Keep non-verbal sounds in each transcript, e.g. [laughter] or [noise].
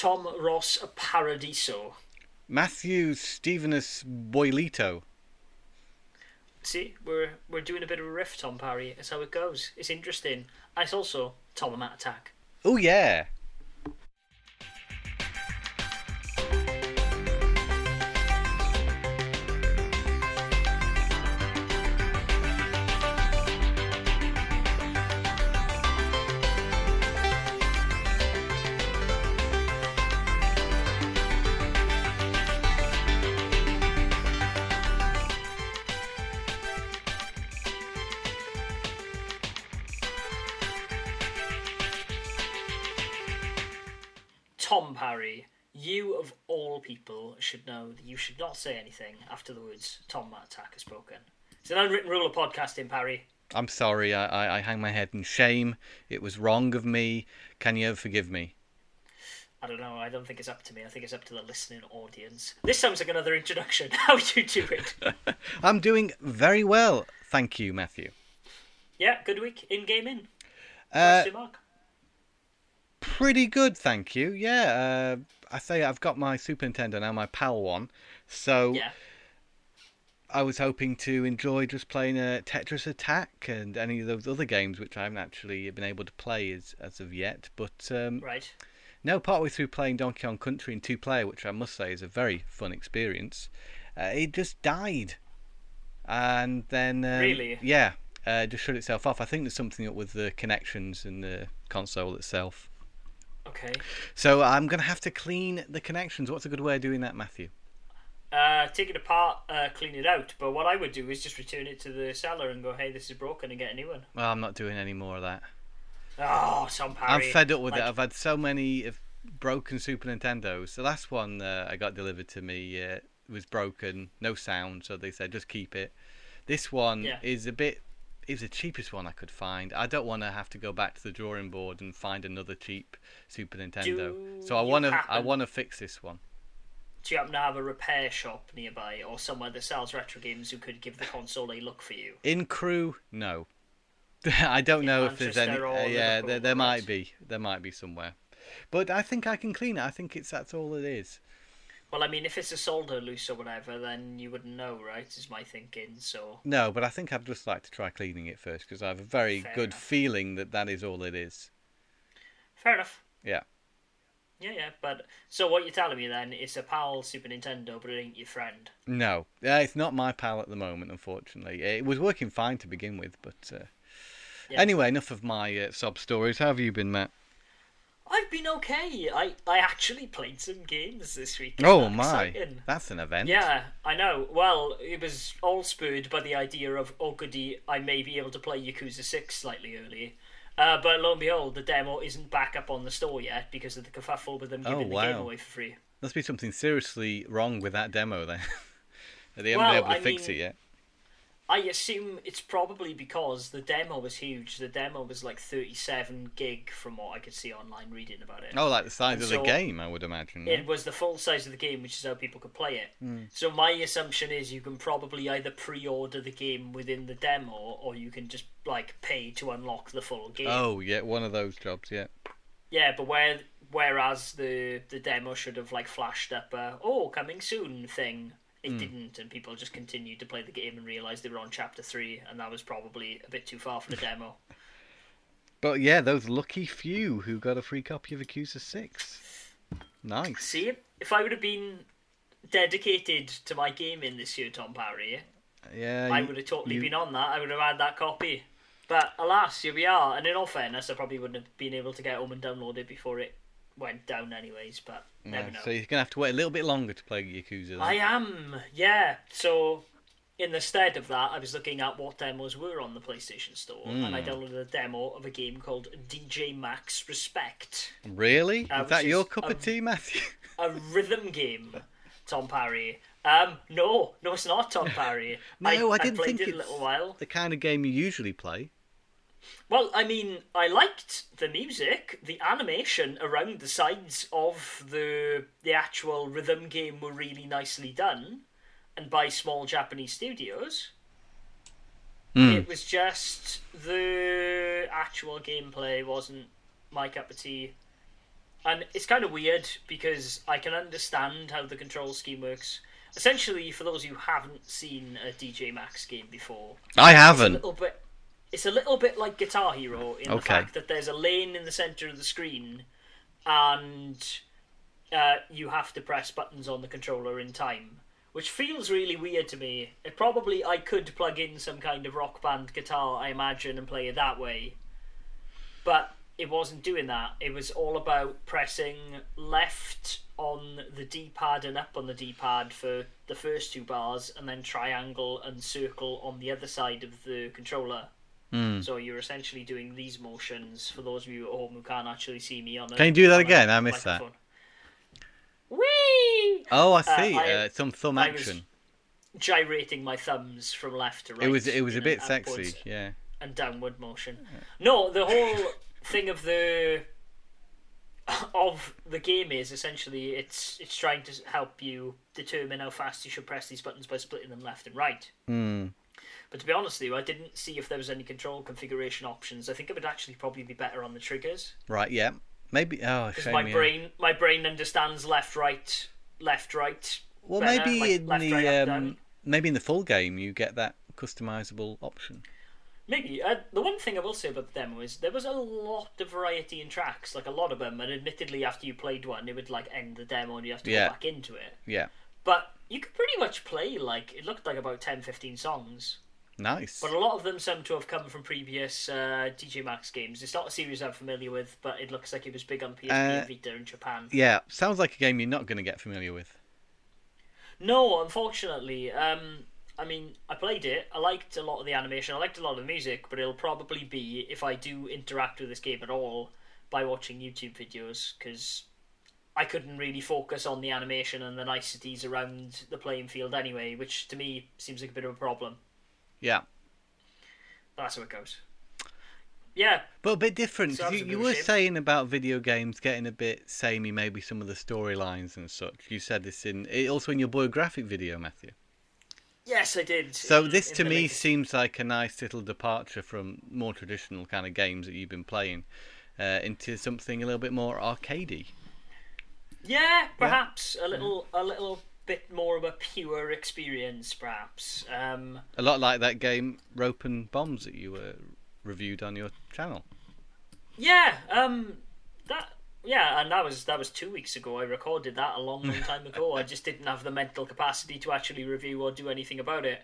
Tom Ross Paradiso. Matthew Stevenus Boilito. See, we're we're doing a bit of a riff, Tom Parry. That's how it goes. It's interesting. And it's also Tom Matt Attack. Oh yeah. You should not say anything after the words Tom Matt Attack is spoken. It's an unwritten rule of podcasting, Parry. I'm sorry. I, I, I hang my head in shame. It was wrong of me. Can you forgive me? I don't know. I don't think it's up to me. I think it's up to the listening audience. This sounds like another introduction. [laughs] How would you doing? [laughs] I'm doing very well, thank you, Matthew. yeah, good week in gaming. Uh, mark. pretty good, thank you. Yeah, uh, I say I've got my Super Nintendo now, my PAL one. So Yeah. I was hoping to enjoy just playing a Tetris Attack and any of those other games which I haven't actually been able to play as as of yet. But um, Right. no, partway through playing Donkey Kong Country in two player, which I must say is a very fun experience, uh, it just died, and then um, Really? yeah, uh, just shut itself off. I think there's something up with the connections in the console itself. Okay. So I'm gonna have to clean the connections. What's a good way of doing that, Matthew? Uh, take it apart, uh, clean it out. But what I would do is just return it to the seller and go, "Hey, this is broken," and get a new one. Well, I'm not doing any more of that. Oh, Tom Parry. I'm fed up with Like, it. I've had so many of broken Super Nintendos. The last one uh, I got delivered to me uh, was broken, no sound, so they said just keep it. This one Yeah. is a bit. Is the cheapest one I could find. I don't want to have to go back to the drawing board and find another cheap Super Nintendo. Do so I want to. I want to fix this one. Do you happen to have a repair shop nearby or somewhere that sells retro games who could give the console a look for you? In Crewe, no. [laughs] I don't In know if there's any. Uh, yeah, there, there might be. There might be somewhere. But I think I can clean it. I think it's that's all it is. Well, I mean, if it's a solder loose or whatever, then you wouldn't know, right? Is my thinking. So No, but I think I'd just like to try cleaning it first because I have a very Fair good enough. feeling that that is all it is. fair enough. Yeah. Yeah, yeah. But so what you're telling me then? It's a PAL Super Nintendo, but it ain't your friend. No, uh, it's not my pal at the moment, unfortunately. It was working fine to begin with, but uh... Yeah. anyway, enough of my uh, sob stories. How have you been, Matt? I've been okay. I I actually played some games this week. Oh that my, exciting? that's an event. Yeah, I know. Well, it was all spurred by the idea of, oh goody, I may be able to play Yakuza 6 slightly early. Uh, but lo and behold, the demo isn't back up on the store yet because of the kerfuffle with them Oh, giving the game wow. away for free. Must be something seriously wrong with that demo then. [laughs] they haven't Well, been able to I fix mean- it yet. I assume it's probably because the demo was huge. The demo was like 37 gig from what I could see online reading about it. Oh, like the size And of so- the game, I would imagine. It was the full size of the game, which is how people could play it. Hmm. So my assumption is you can probably either pre-order the game within the demo, or you can just like pay to unlock the full game. Oh, yeah, one of those jobs, yeah. Yeah, but where whereas the the demo should have like flashed up a oh coming soon thing, It hmm. didn't, and people just continued to play the game and realized they were on chapter three, and that was probably a bit too far for the demo. [laughs] But yeah, those lucky few who got a free copy of Yakuza 6. Nice. See, if I would have been dedicated to my gaming this year, Tom Parry, Yeah, I you- would have totally you- been on that. I would have had that copy. But alas, here we are. And in all fairness, I probably wouldn't have been able to get home and download it before it went down, anyways. But never Yeah, know. So you're gonna have to wait a little bit longer to play Yakuza. Then. I am, yeah. So, in the stead of that, I was looking at what demos were on the PlayStation Store, and Hmm. I downloaded a demo of a game called DJ Max Respect, Really? Uh, Is that your is cup a- of tea, Matthew? [laughs] a rhythm game. Tom Parry. Um, no, no, it's not Tom Parry. [laughs] No, I didn't played think it a little while. the kind of game you usually play. Well, I mean, I liked the music, the animation around the sides of the the actual rhythm game were really nicely done, and by small Japanese studios. Hmm. It was just the actual gameplay wasn't my cup of tea. and it's kind of weird because I can understand how the control scheme works. Essentially, for those who haven't seen a DJ Max game before, I it's a haven't. little bit. It's a little bit like Guitar Hero in the Okay. fact that there's a lane in the center of the screen, and uh, you have to press buttons on the controller in time, which feels really weird to me. It probably I could plug in some kind of rock band guitar, I imagine, and play it that way, but it wasn't doing that. It was all about pressing left on the D-pad and up on the D-pad for the first two bars, and then triangle and circle on the other side of the controller. Hmm. So you're essentially doing these motions for those of you at home who can't actually see me on. A, Can you do that again? I missed that. Whee! Oh, I Uh, see. I- uh, some thumb I action. Gyrating my thumbs from left to right. It was it was a bit sexy. Yeah. and downward motion. No, the whole thing of the of the game is essentially it's it's trying to help you determine how fast you should press these buttons by splitting them left and right. Hmm. But to be honest with you, I didn't see if there was any control configuration options. I think it would actually probably be better on the triggers Right. Yeah. Maybe. Oh, shame. my yeah. brain my brain understands left right left right. Well, better, maybe like in left, the right, um, maybe in the full game you get that customizable option. Maybe. Uh, the one thing I will say about the demo is there was a lot of variety in tracks, like a lot of them, and admittedly, after you played one, it would like end the demo and you have to Yeah. go back into it. Yeah. But you could pretty much play like it looked like about 10, 15 songs, Nice. but a lot of them seem to have come from previous uh, DJ Max games. It's not a series I'm familiar with, but it looks like it was big on PSP Uh, and Vita in Japan. Yeah. Sounds like a game you're not going to get familiar with. No, unfortunately. Um, I mean, I played it. I liked a lot of the animation. I liked a lot of the music, but it'll probably be if I do interact with this game at all by watching YouTube videos because I couldn't really focus on the animation and the niceties around the playing field anyway, which to me seems like a bit of a problem. Yeah. That's how it goes. Yeah, But a bit different. So 'cause that was you you were shame. saying about video games getting a bit samey, maybe some of the storylines and such. You said this in also in your biographic video, Matthew. yes, I did. So in- this in to me latest- seems like a nice little departure from more traditional kind of games that you've been playing uh, into something a little bit more arcadey. Yeah, perhaps a little, a little bit more of a pure experience, perhaps. Um, A lot like that game Rope and Bombs that you uh, reviewed on your channel. Yeah, um, that yeah, and that was that was two weeks ago. I recorded that a long, long time ago. I just didn't have the mental capacity to actually review or do anything about it.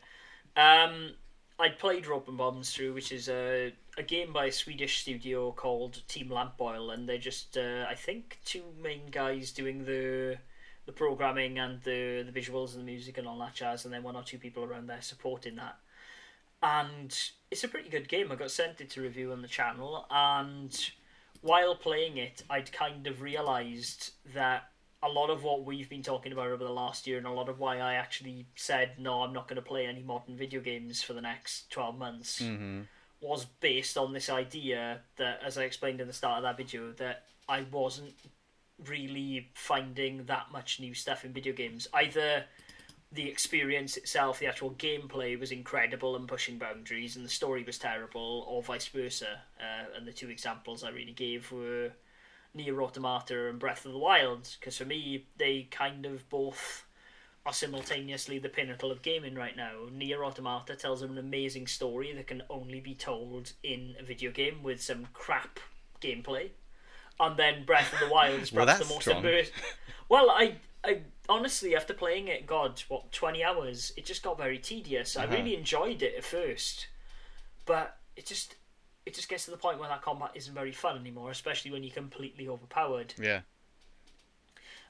Um, I played Rope and Bombs through, which is a a game by a Swedish studio called Team Lamp Oil, and they're just uh, I think two main guys doing the the programming and the the visuals and the music and all that jazz, and then one or two people around there supporting that and it's a pretty good game. I got sent it to review on the channel, and while playing it, I'd kind of realised that a lot of what we've been talking about over the last year, and a lot of why I actually said no, I'm not going to play any modern video games for the next twelve months, Mm-hmm. was based on this idea that, as I explained in the start of that video, that I wasn't really finding that much new stuff in video games. Either the experience itself, the actual gameplay was incredible and pushing boundaries, and the story was terrible, or vice versa. Uh, and the two examples I really gave were Nier Automata and Breath of the Wild, because for me, they kind of both are simultaneously the pinnacle of gaming right now. Nier Automata tells an amazing story that can only be told in a video game with some crap gameplay. And then Breath of the Wild is Well, perhaps the most strong. immersive. [laughs] Well, I, I honestly, after playing it, God, what twenty hours, it just got very tedious. I Uh-huh. really enjoyed it at first, but it just, it just gets to the point where that combat isn't very fun anymore, especially when you're completely overpowered. Yeah.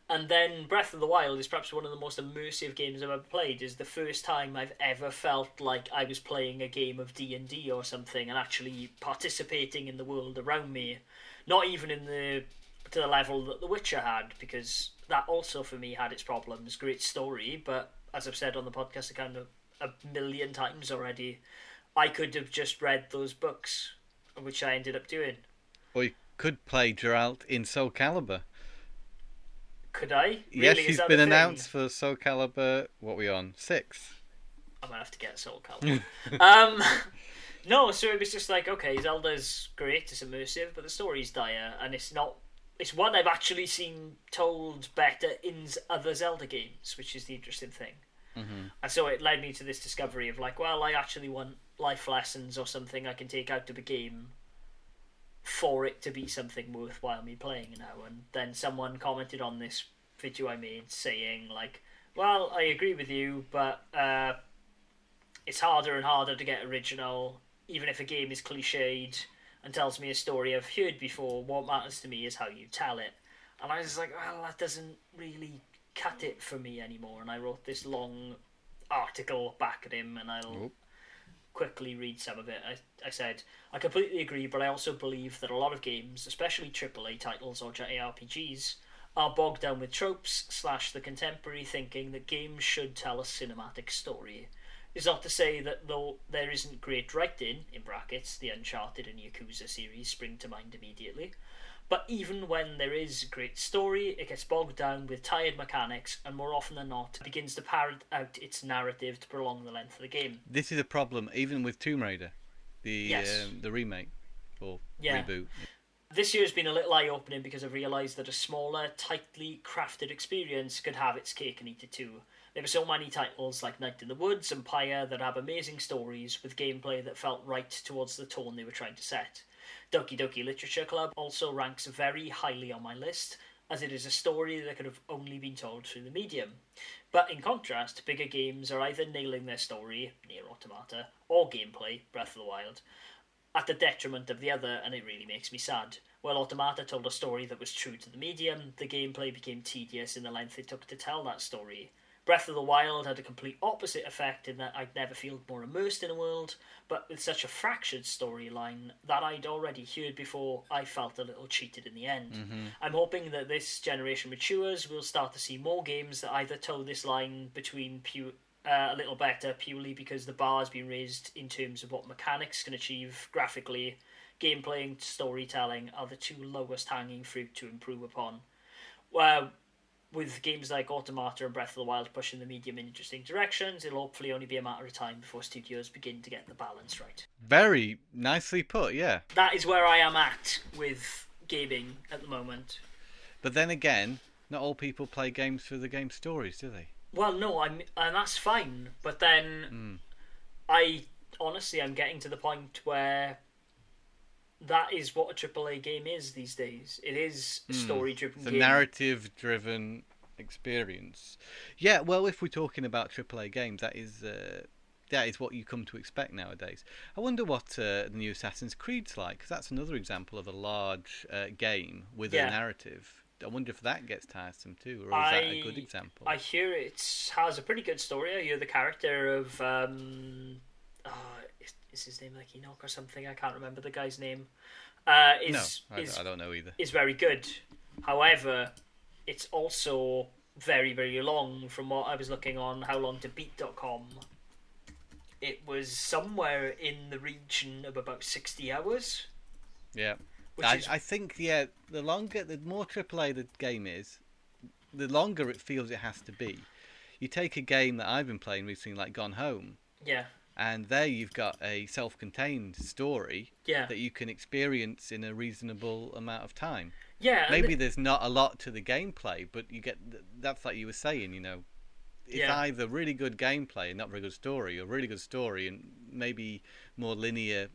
And then Breath of the Wild is perhaps one of the most immersive games I've ever played. Is the first time I've ever felt like I was playing a game of D and D or something, and actually participating in the world around me. Not even in the to the level that The Witcher had, because that also for me had its problems. Great story, but as I've said on the podcast a kind of a million times already, I could have just read those books, which I ended up doing. Or you could play Geralt in Soul Calibur. Could I? yes, Really? Is he's been announced for Soul Calibur. What are we on? Six. I might have to get Soul Calibur. [laughs] um, no, so it was just like, okay, Zelda's great, it's immersive, but the story's dire, and it's not it's one I've actually seen told better in other Zelda games, which is the interesting thing. Mm-hmm. And so it led me to this discovery of like, well, I actually want life lessons or something I can take out of a game for it to be something worthwhile me playing now. And then someone commented on this video I made saying like, well, I agree with you, but uh, it's harder and harder to get original, even if a game is cliched and tells me a story I've heard before. What matters to me is how you tell it. And I was like, well, that doesn't really cut it for me anymore. And I wrote this long article back at him, and I'll Oop. quickly read some of it. I, I said, I completely agree, but I also believe that a lot of games, especially AAA titles or JRPGs, are bogged down with tropes slash the contemporary thinking that games should tell a cinematic story. It's not to say that though there isn't great writing, in brackets, the Uncharted and Yakuza series spring to mind immediately, but even when there is great story, it gets bogged down with tired mechanics and more often than not begins to parrot out its narrative to prolong the length of the game. This is a problem even with Tomb Raider, the Yes. um, the remake or Yeah. reboot. This year has been a little eye opening because I've realised that a smaller, tightly crafted experience could have its cake and eat it too. There were so many titles like Night in the Woods and Pyre that have amazing stories with gameplay that felt right towards the tone they were trying to set. Doki Doki Literature Club also ranks very highly on my list, as it is a story that could have only been told through the medium. But in contrast, bigger games are either nailing their story, Nier Automata, or gameplay, Breath of the Wild, at the detriment of the other, and it really makes me sad. While Automata told a story that was true to the medium, the gameplay became tedious in the length it took to tell that story. Breath of the Wild had a complete opposite effect in that I'd never feel more immersed in a world, but with such a fractured storyline that I'd already heard before, I felt a little cheated in the end. I'm hoping that this generation matures, we'll start to see more games that either toe this line between pu- uh, a little better purely because the bar has been raised in terms of what mechanics can achieve graphically, gameplay and storytelling are the two lowest hanging fruit to improve upon. Well, with games like Automata and Breath of the Wild pushing the medium in interesting directions, it'll hopefully only be a matter of time before studios begin to get the balance right. Very nicely put, yeah. That is where I am at with gaming at the moment. But then again, not all people play games for the game stories, do they? Well, no, I'm, and that's fine. But then, hmm. I honestly, I'm getting to the point where that is what a AAA game is these days. It is a story-driven It's a narrative driven experience. Yeah, well, if we're talking about AAA games, that is uh, that is what you come to expect nowadays. I wonder what uh, the new Assassin's Creed's like, because that's another example of a large uh, game with Yeah. a narrative. I wonder if that gets tiresome too, or is that a good example? I hear it has a pretty good story. I hear the character of um, uh, is, is his name like Enoch or something? I can't remember the guy's name. Uh, no, I, is I don't know either. is very good. However, it's also very very long. From what I was looking on how long to howlongtobeat.com, it was somewhere in the region of about sixty hours. Yeah, Which I, is I think yeah, the longer, the more AAA the game is, the longer it feels it has to be. You take a game that I've been playing recently, like Gone Home, yeah and there you've got a self-contained story yeah that you can experience in a reasonable amount of time. yeah. Maybe the- there's not a lot to the gameplay, but you get that's like you were saying, you know, it's Yeah. either really good gameplay and not very good story, or really good story and maybe more linear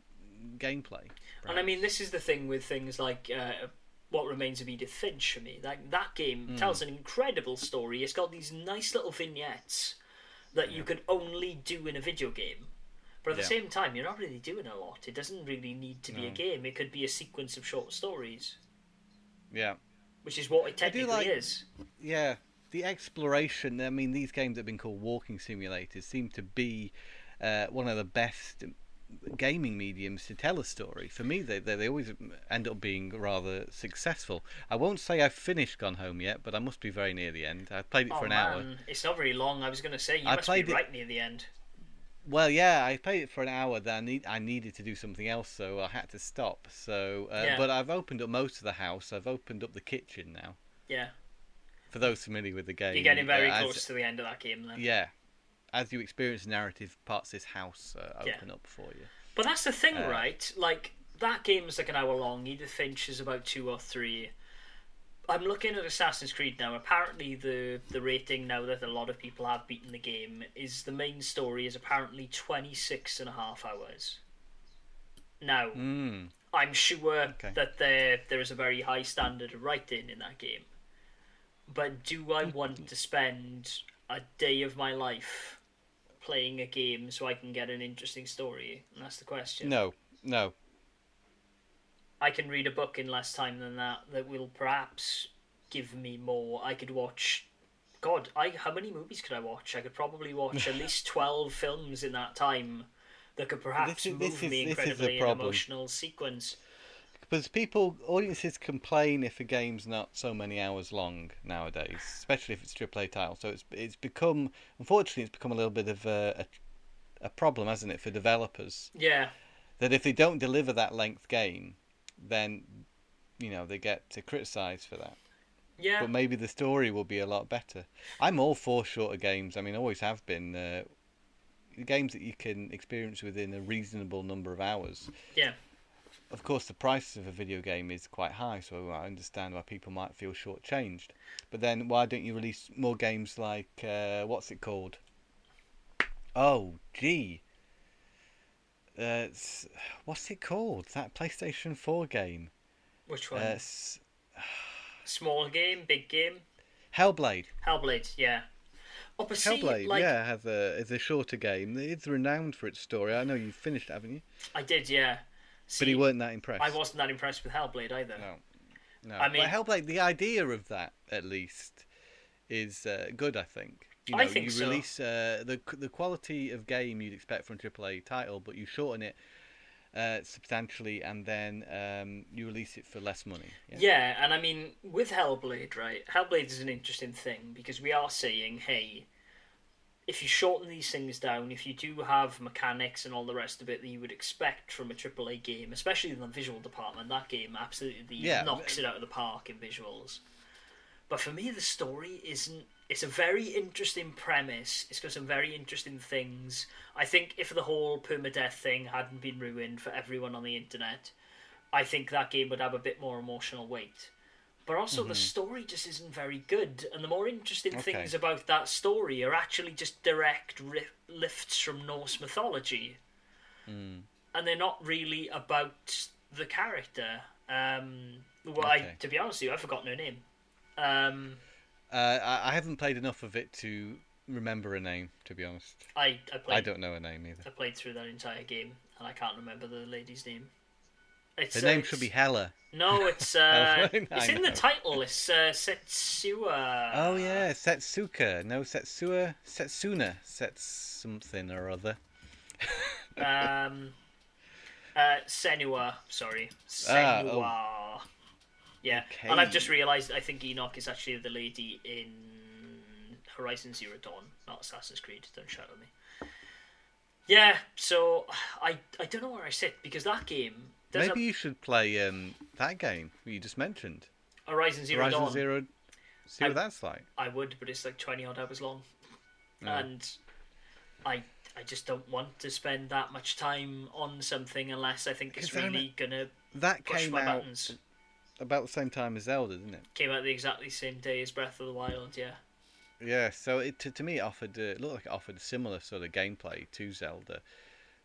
gameplay. And I mean, this is the thing with things like uh, What Remains of Edith Finch for me. Like that game Hmm. tells an incredible story. It's got these nice little vignettes that you can only do in a video game. But at the Yeah. same time, you're not really doing a lot. It doesn't really need to be a game. It could be a sequence of short stories, Yeah. which is what it technically like- is. Yeah, the exploration. I mean, these games that have been called walking simulators seem to be uh, one of the best gaming mediums to tell a story. For me, they, they they always end up being rather successful. I won't say I've finished Gone Home yet, but I must be very near the end. I've played it Oh for an man, hour. it's not very long. I was going to say you I must be played it- right near the end. Well, yeah, I played it for an hour. Then I need I needed to do something else, so I had to stop. So, uh, Yeah. but I've opened up most of the house. I've opened up the kitchen now. Yeah, For those familiar with the game, you're getting very uh, as- close to the end of that game then. Yeah, as you experience narrative, parts this house uh, Yeah. open up for you. But that's the thing, Uh, right? Like that game's like an hour long. Edith Finch is about two or three. I'm looking at Assassin's Creed now. Apparently, the the rating now that a lot of people have beaten the game is the main story is apparently 26 and a half hours. Now, Mm. I'm sure Okay. that there there is a very high standard of writing in that game. But do I want to spend a day of my life playing a game so I can get an interesting story? And that's the question. No, no. I can read a book in less time than that that will perhaps give me more. I could watch God, I how many movies could I watch? I could probably watch at [laughs] least twelve films in that time that could perhaps is- move this is- me this is incredibly in emotional sequence. Because people, audiences complain if a game's not so many hours long nowadays, especially if it's a AAA title. So it's it's become, unfortunately, it's become a little bit of a, a, a problem, hasn't it, for developers? Yeah. That if they don't deliver that length game, then you know they get to criticize for that. Yeah. But maybe the story will be a lot better. I'm all for shorter games. I mean, always have been. Uh, games that you can experience within a reasonable number of hours. Yeah. Of course, the price of a video game is quite high, so I understand why people might feel shortchanged. But then, why don't you release more games like uh, what's it called? Oh, gee, uh, what's it called? That PlayStation Four game. Which Uh, one? s- Small game, big game. Hellblade. Hellblade, yeah. Oh, but see, Hellblade, like, yeah, has a is a shorter game. It's renowned for its story. I know you've finished, it, haven't you? I did, yeah. See, But you weren't that impressed. I wasn't that impressed with Hellblade either. No, no. I mean- but Hellblade, the idea of that at least is uh, good. I think. You I know, think you so. release uh, the the quality of game you'd expect from a AAA title, but you shorten it uh, substantially, and then um, you release it for less money. Yeah. Yeah, and I mean, with Hellblade, right? Hellblade is an interesting thing because we are saying, hey, if you shorten these things down, if you do have mechanics and all the rest of it that you would expect from a AAA game, especially in the visual department, that game absolutely Yeah. knocks it out of the park in visuals. But for me, the story isn't. It's a very interesting premise. It's got some very interesting things. I think if the whole permadeath thing hadn't been ruined for everyone on the internet, I think that game would have a bit more emotional weight. But also, the story just isn't very good, and the more interesting Okay. things about that story are actually just direct ri- lifts from Norse mythology, and they're not really about the character. Um, well, I, to be honest with you, I've forgotten her name. Um, Uh, I, I haven't played enough of it to remember a name. To be honest, I I played I don't know a name either. I played through that entire game, and I can't remember the lady's name. It's, The uh, name it's- should be Hella. No, [laughs] it's uh, it's in the title. It's uh, Setsua. Oh yeah, Setsuka. No, Setsua. Setsuna. Sets something or other. [laughs] Um, uh, Senua. Sorry, Ah, Senua. Yeah, and I've just realised I think Enoch is actually the lady in Horizon Zero Dawn, not Assassin's Creed. Don't shout at me. Yeah, so I I don't know where I sit because that game. Maybe a, you should play um, that game you just mentioned. Horizon Zero Horizon Dawn. Zero. See I- what that's like. I would, but it's like twenty odd hours long, and I I just don't want to spend that much time on something unless I think it's I really gonna That push my out buttons. About the same time as Zelda, didn't it? Came out the exactly same day as Breath of the Wild. Yeah, Yeah. So it to, to me it offered uh, it looked like it offered a similar sort of gameplay to Zelda,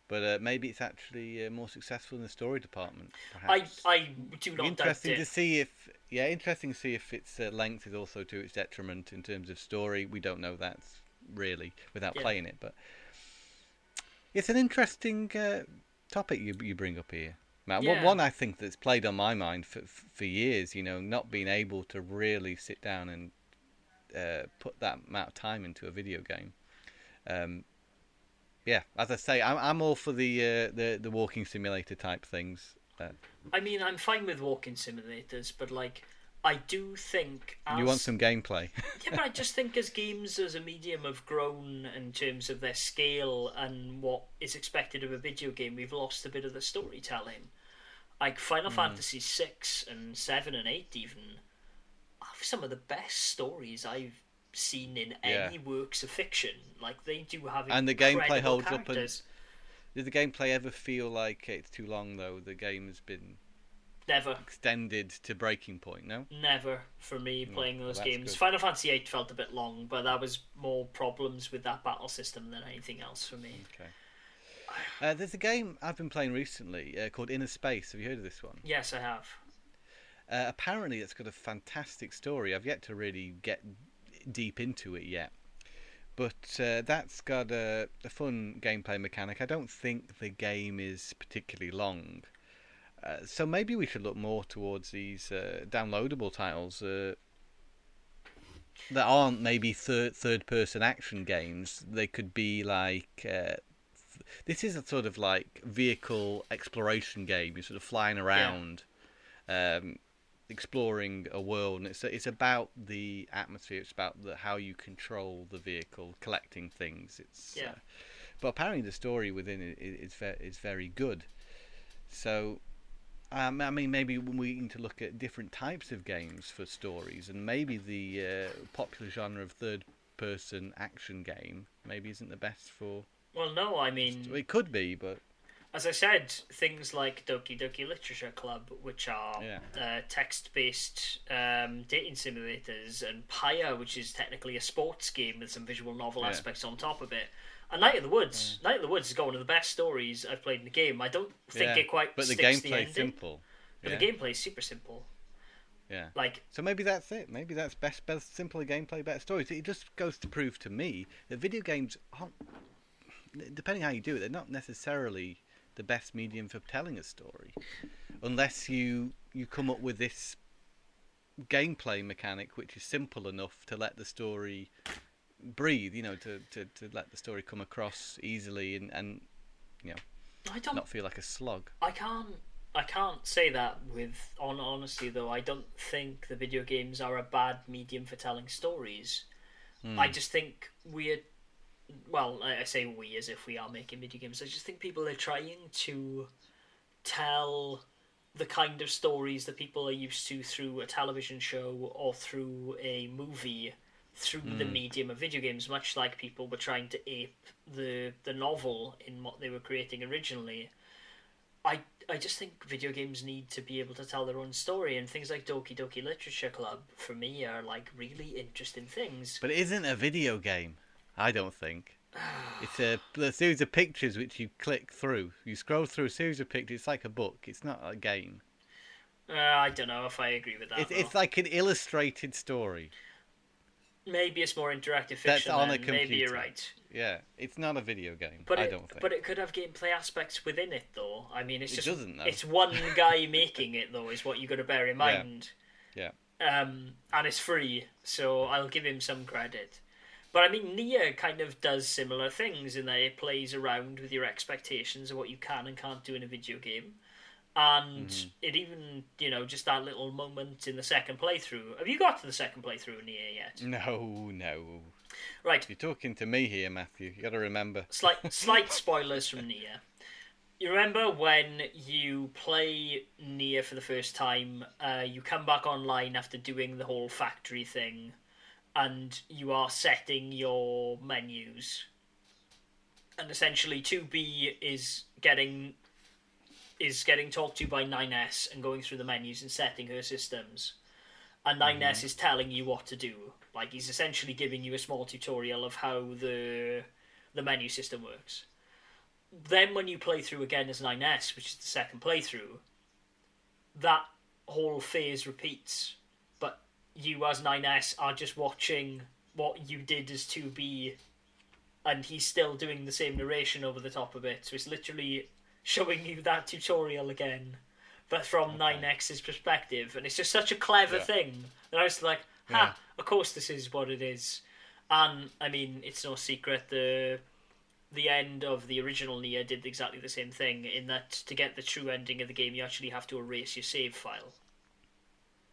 but uh, maybe it's actually uh, more successful in the story department. I Perhaps. I do not doubt interesting to it. see if yeah interesting to see if its uh, length is also to its detriment in terms of story we don't know that really without Yeah. playing it but it's an interesting uh, topic you you bring up here Matt. One- Yeah. one I think that's played on my mind for for years you know not being able to really sit down and uh, put that amount of time into a video game um, yeah as I say I'm, I'm all for the uh, the the walking simulator type things uh, I mean, I'm fine with walking simulators, but like, I do think as you want some gameplay [laughs] yeah, but I just think as games as a medium have grown in terms of their scale and what is expected of a video game, we've lost a bit of the storytelling. Like. Final hmm. Fantasy six and seven and eight even have some of the best stories I've seen in any works of fiction. Like they do have And the gameplay holds up and- characters. Did the gameplay ever feel like it's too long though? The game has been Never. extended to Breaking Point. No. Never for me mm, playing those that's games. good. Final Fantasy VIII felt a bit long, but that was more problems with that battle system than anything else for me. Okay. Uh, there's a game I've been playing recently uh, called Inner Space. Have you heard of this one? Yes, I have. Uh, apparently, it's got a fantastic story. I've yet to really get deep into it yet, but uh, that's got a, a fun gameplay mechanic. I don't think the game is particularly long, uh, so maybe we should look more towards these uh, downloadable titles uh, that aren't maybe third third person action games. They could be like. Uh, this is a sort of like vehicle exploration game. You're sort of flying around, um, exploring a world, and it's it's about the atmosphere. It's about the, how you control the vehicle, collecting things. It's Yeah. uh, but apparently the story within it is is very good. So, um, I mean, maybe we need to look at different types of games for stories, and maybe the uh, popular genre of third-person action game maybe isn't the best for. Well, no, I mean, It could be, but as I said, things like Doki Doki Literature Club, which are Yeah. uh, text-based um, dating simulators, and Pyre, which is technically a sports game with some visual novel Yeah. aspects on top of it. And Night of the Woods, Night of the Woods has got one of the best stories I've played in the game. I don't think yeah. it quite But the sticks the gameplay's ending, simple. but yeah. the gameplay is super simple. Yeah. Like So maybe that's it. Maybe that's best, best, simpler gameplay, better stories. It just goes to prove to me that video games aren't, depending how you do it, they're not necessarily the best medium for telling a story, unless you you come up with this gameplay mechanic which is simple enough to let the story breathe. You know, to to, to let the story come across easily and and you know I don't not feel like a slog. I can't. I can't say that with on honesty though. I don't think the video games are a bad medium for telling stories. Hmm. I just think we're well. I say we as if we are making video games. I just think people are trying to tell the kind of stories that people are used to through a television show or through a movie through the hmm. medium of video games much like people were trying to ape the the novel in what they were creating originally I I just think video games need to be able to tell their own story, and things like Doki Doki Literature Club for me are like really interesting things. But it isn't a video game. I don't think. It's a, a series of pictures which you click through. You scroll through a series of pictures. It's like a book. It's not a game. Uh, I don't know if I agree with that. It's, it's like an illustrated story. Maybe it's more interactive That's fiction. on a then. Maybe you're right. Yeah, it's not a video game. But I it, don't think. but it could have gameplay aspects within it, though. I mean, it's It just doesn't, though. it's one guy [laughs] making it, though, is what you got to bear in mind. Yeah. Um, and it's free, so I'll give him some credit. But I mean, Nier kind of does similar things in that it plays around with your expectations of what you can and can't do in a video game. And Mm-hmm. it even, you know, just that little moment in the second playthrough. Have you got to the second playthrough in Nier yet? No, no. Right, You're talking to me here, Matthew. You got to remember. slight [laughs] slight spoilers from Nier. You remember when you play Nier for the first time? Uh, you come back online after doing the whole factory thing, and you are setting your menus. And essentially, two B is getting is getting talked to by 9S and going through the menus and setting her systems. And 9S mm-hmm. is telling you what to do. Like he's essentially giving you a small tutorial of how the the menu system works. Then when you play through again as 9S, which is the second playthrough, that whole phase repeats. You as 9S are just watching what you did as 2B and he's still doing the same narration over the top of it. So it's literally showing you that tutorial again, but from 9S's perspective. And it's just such a clever Yeah. thing that I was like, ha, of course this is what it is. And I mean, it's no secret the the end of the original Nier did exactly the same thing in that to get the true ending of the game you actually have to erase your save file.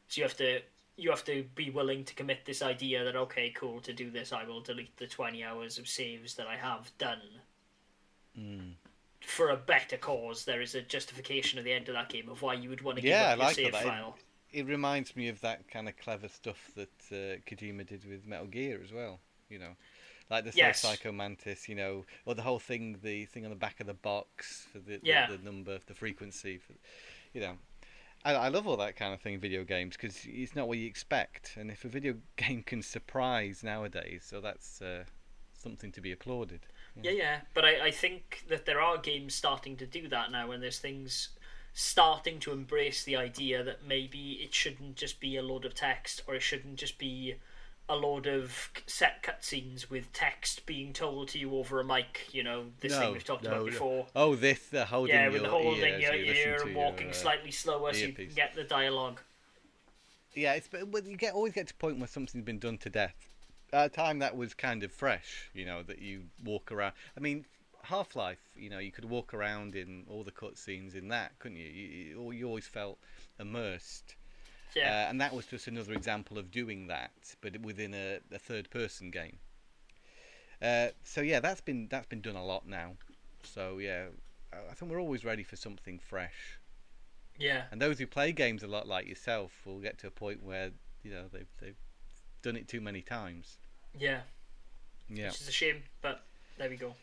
So you have to you have to be willing to commit this idea that okay, cool, to do this I will delete the twenty hours of saves that I have done. For a better cause, there is a justification at the end of that game of why you would want to give Yeah, I up your like save that. It, file. it reminds me of that kind of clever stuff that uh, Kojima did with Metal Gear as well. You know, like the Yes. Psycho Mantis. You know, or the whole thing, the thing on the back of the box for the, Yeah. the, the number, the frequency. For, you know, I, I love all that kind of thing in video games because it's not what you expect, and if a video [laughs] game can surprise nowadays, so that's uh, something to be applauded. Yeah, yeah. But I, I think that there are games starting to do that now, and there's things starting to embrace the idea that maybe it shouldn't just be a load of text, or it shouldn't just be a load of set cutscenes with text being told to you over a mic. You know, this no, thing we've talked no, about no. before. Oh, this uh, holding Yeah, your with the holding ear, your as you listen ear and your, walking uh, slightly slower so you can get the dialogue. Yeah, it's but but you get always get to a point where something's been done to death. At a time that was kind of fresh, you know, that you walk around. I mean, Half Life, you know, you could walk around in all the cutscenes in that, couldn't you? You, you, you always felt immersed. Yeah, Uh, and that was just another example of doing that, but within a, a third-person game. Uh, so yeah, that's been that's been done a lot now. So yeah, I I think we're always ready for something fresh. yeah, And those who play games a lot, like yourself, will get to a point where you know they've they've done it too many times. yeah. Yeah, Which is a shame, but there we go.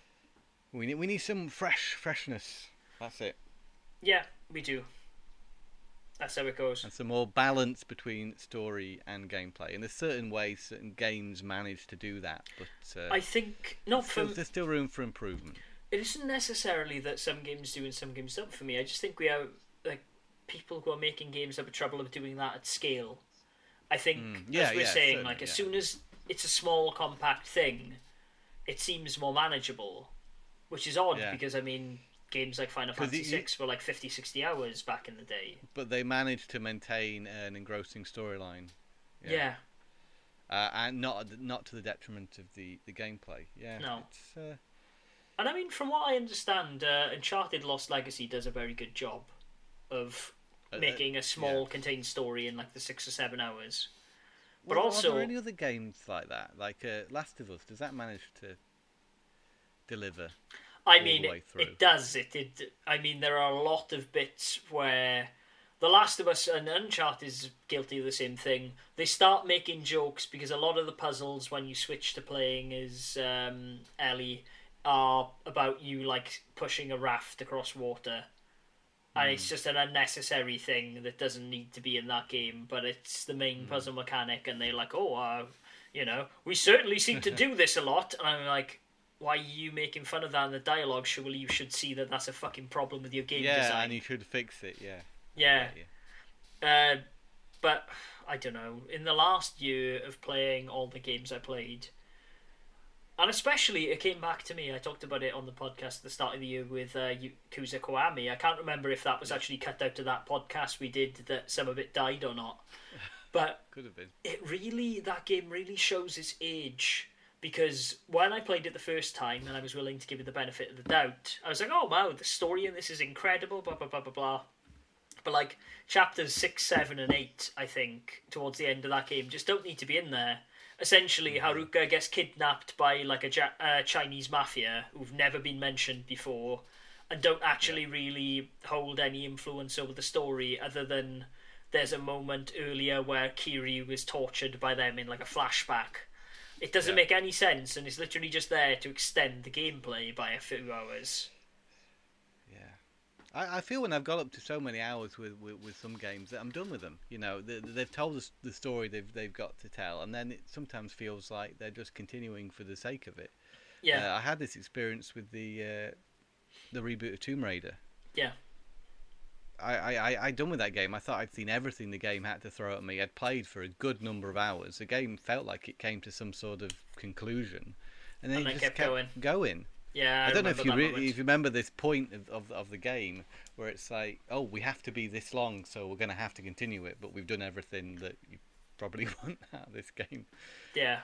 we need we need some fresh freshness. That's it, Yeah, we do. That's how it goes. and some more balance between story and gameplay. And there's certain ways certain games manage to do that, but uh, I think not from there's still room for improvement. it isn't necessarily that some games do and some games don't for me. I just think we are like people who are making games have a trouble of doing that at scale. I think Mm, yeah, as we're yeah, saying, like as yeah. soon as it's a small compact thing, it seems more manageable. Which is odd because I mean games like Final Fantasy Six were like 50, 60 hours back in the day. But they managed to maintain an engrossing storyline. Yeah. Uh, and not not to the detriment of the, the gameplay. Yeah. No. Uh, And I mean, from what I understand, uh, Uncharted Lost Legacy does a very good job of Uh, uh, making a small yeah. contained story in like the six or seven hours. But well, also, are there any other games like that? Like uh, Last of Us, does that manage to deliver? I mean, it, it does. It, it. I mean, there are a lot of bits where The Last of Us and Uncharted is guilty of the same thing. They start making jokes because a lot of the puzzles when you switch to playing as um, Ellie are about you like pushing a raft across water. And Hmm. it's just an unnecessary thing that doesn't need to be in that game, but it's the Hmm. main puzzle mechanic, and they're like, "Oh, uh, you know, we certainly seem to [laughs] do this a lot." And I'm like, "Why are you making fun of that in the dialogue? Surely you should see that that's a fucking problem with your game yeah, design." and you should fix it. Yeah. Yeah, yeah. uh, but I don't know. In the last year of playing all the games I played, and especially it came back to me. I talked about it on the podcast at the start of the year with uh, Yakuza Kiwami. I can't remember if that was actually cut out to that podcast we did that some of it died or not. But [laughs] Could have been. it really that game really shows its age because when I played it the first time and I was willing to give it the benefit of the doubt, I was like, "Oh wow, the story in this is incredible." Blah blah blah blah blah. But like chapters six, seven, and eight, I think towards the end of that game just don't need to be in there. Essentially, Haruka gets kidnapped by like a ja- uh, Chinese mafia who've never been mentioned before, and don't actually really hold any influence over the story other than there's a moment earlier where Kiryu was tortured by them in like a flashback. It doesn't Yeah. make any sense, and it's literally just there to extend the gameplay by a few hours. Yeah. I, I feel when I've got up to so many hours with, with, with some games that I'm done with them. You know, they, they've told us the story they've they've got to tell, and then it sometimes feels like they're just continuing for the sake of it. Yeah, Uh, I had this experience with the uh, the reboot of Tomb Raider. yeah, I, I, I, I done with that game. I thought I'd seen everything the game had to throw at me. I'd played for a good number of hours. The game felt like it came to some sort of conclusion, and then And it just kept kept going. going. yeah. I, don't know if you really, if you remember this point of, of of the game where it's like, oh, we have to be this long, so we're going to have to continue it, but we've done everything that you probably [laughs] want out of this game. Yeah,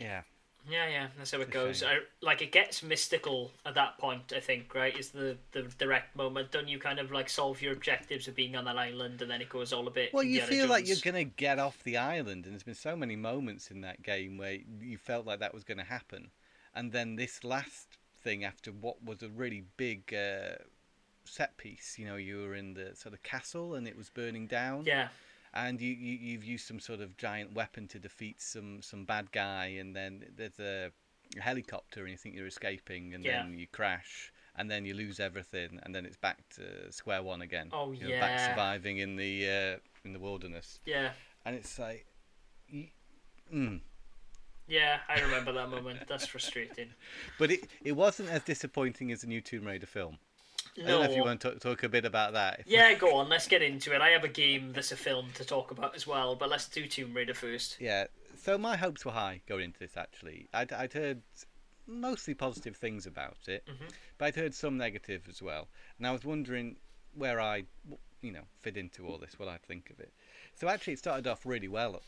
Yeah, yeah, yeah. That's how it goes. I, like it gets mystical at that point. I think right is the the direct moment. Don't you kind of like solve your objectives of being on that island, and then it goes all a bit. Well, you Indiana feel like you're going to get off the island, and there's been so many moments in that game where you felt like that was going to happen, and then this last thing after what was a really big uh, set piece, you know, you were in the sort of castle and it was burning down, Yeah, and you, you you've used some sort of giant weapon to defeat some some bad guy, and then there's a, helicopter, and you think you're escaping, and Yeah. then you crash. and then you lose everything, and then it's back to square one again. Oh, you know, back surviving in the uh, in the wilderness, Yeah, and it's like, mm. yeah, I remember that moment. That's frustrating. [laughs] but it it wasn't as disappointing as the new Tomb Raider film. I No. don't know if you want to talk, a bit about that. Yeah, go on. Let's get into it. I have a game that's a film to talk about as well, but let's do Tomb Raider first. Yeah. So my hopes were high going into this. Actually, I'd, I'd heard mostly positive things about it, Mhm. but I'd heard some negative as well. And I was wondering where I, you know, fit into all this, what I'd think of it. So actually, it started off really well.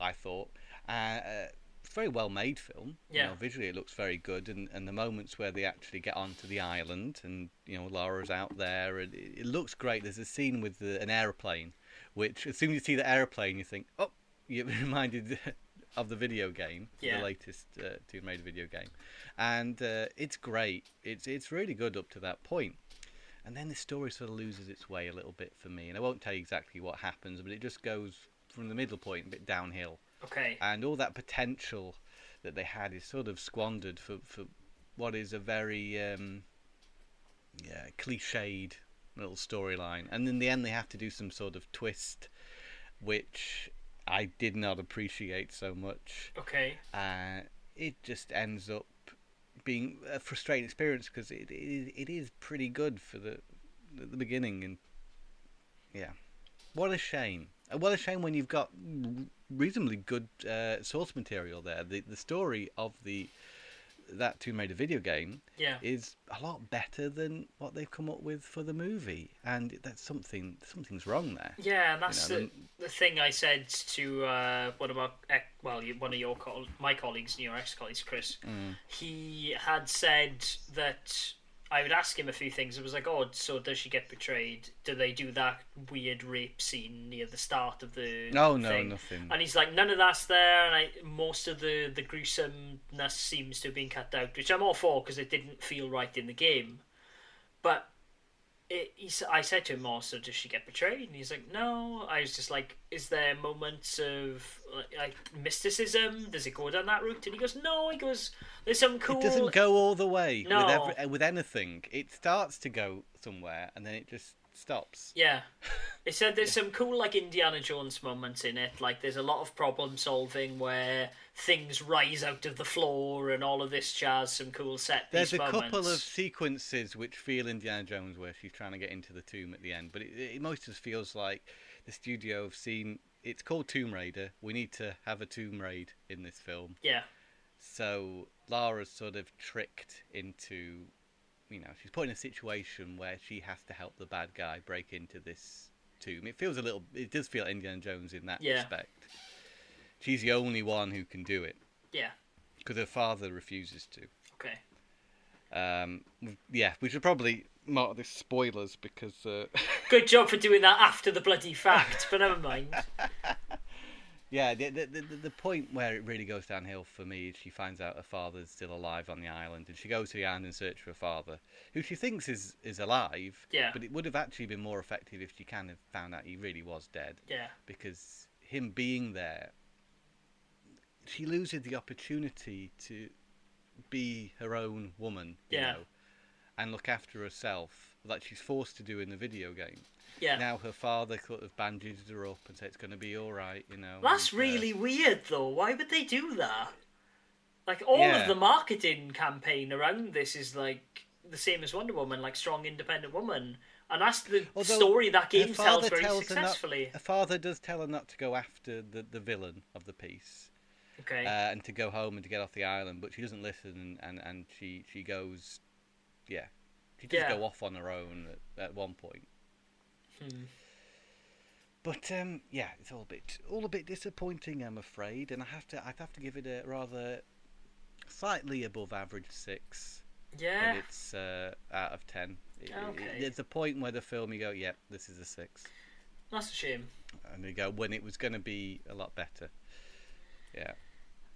I thought. Uh, uh, very well made film. Yeah. You know, visually, it looks very good, and, and the moments where they actually get onto the island, and you know, Lara's out there, and it, it looks great. There's a scene with the, an aeroplane, which as soon as you see the aeroplane, you think, oh, you're [laughs] reminded of the video game, Yeah. the latest uh, Tomb Raider video game, and uh, it's great. It's it's really good up to that point. And then the story sort of loses its way a little bit for me, and I won't tell you exactly what happens, but it just goes from the middle point a bit downhill Okay. and all that potential that they had is sort of squandered for, for what is a very um, yeah cliched little storyline. And in the end, they have to do some sort of twist, which I did not appreciate so much. Okay. Uh, it just ends up being a frustrating experience because it, it is it is pretty good for the the, the beginning and yeah, what a shame. What a shame when you've got reasonably good uh, source material there. The the story of the that Tomb Raider video game Yeah. is a lot better than what they've come up with for the movie, and that's something something's wrong there. Yeah, and that's know, the, the thing I said to uh, one of my well, one of your my colleagues, and your ex colleagues, Chris. Mm. He had said that I would ask him a few things. It was like, oh, so does she get betrayed? Do they do that weird rape scene near the start of the? Oh, no, no, nothing. And he's like, none of that's there, and I, most of the the gruesomeness seems to have been cut out, which I'm all for because it didn't feel right in the game. But it, he, I said to him, oh, also, does she get betrayed? And he's like, no. I was just like, is there moments of like, like mysticism? Does it go down that route? And he goes, no. He goes, there's some cool. It doesn't go all the way No. with every, with anything. It starts to go somewhere and then it just stops. Yeah. [laughs] It said there's some cool like Indiana Jones moments in it. Like there's a lot of problem solving where things rise out of the floor and all of this jazz. Some cool set piece There's a moments. couple of sequences which feel Indiana Jones where she's trying to get into the tomb at the end, but it, it most just feels like the studio have seen it's called Tomb Raider. We need to have a tomb raid in this film. yeah, So Lara's sort of tricked into, you know, she's put in a situation where she has to help the bad guy break into this tomb. It feels a little, it does feel Indiana Jones in that Yeah. respect. She's the only one who can do it yeah, because her father refuses to. okay. Um, yeah, we should probably mark this spoilers because uh, [laughs] Good job for doing that after the bloody fact, but never mind. [laughs] yeah, the, the the the point where it really goes downhill for me is she finds out her father's still alive on the island, and she goes to the island in search for her father, who she thinks is is alive. Yeah. But it would have actually been more effective if she kind of found out he really was dead, Yeah, because him being there, she loses the opportunity to be her own woman, you Yeah. know, and look after herself, like she's forced to do in the video game. yeah. Now her father sort of bandages her up and says it's going to be all right, you know. That's and, uh, really weird, though. Why would they do that? Like all Yeah. of the marketing campaign around this is like the same as Wonder Woman, like strong, independent woman, and that's the Although story that game tells very tells her not- successfully. her father does tell her not to go after the, the villain of the piece Okay. uh, and to go home and to get off the island, but she doesn't listen and, and, and she, she goes, yeah, she does Yeah. go off on her own at, at one point. Hmm. But um, yeah, it's all a bit all a bit disappointing, I'm afraid, and I have to I'd have to give it a rather slightly above average six. Yeah. but it's uh, out of ten. It, it- Okay. there's a point where the film you go, yep, this is a six, That's a shame. and you go when it was going to be a lot better. Yeah,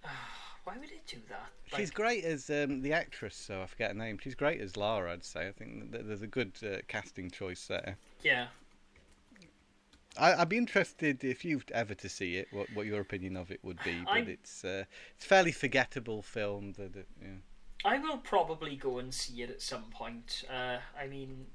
[sighs] [sighs] Why would it do that? she's great as um, the actress. So I forget her name. She's great as Lara. I'd say. I think there's a good uh, casting choice there. yeah. I, I'd be interested if you've ever to see it, what, what your opinion of it would be. But I'm- it's uh, it's a fairly forgettable film. That it, yeah. I will probably go and see it at some point. Uh, I mean,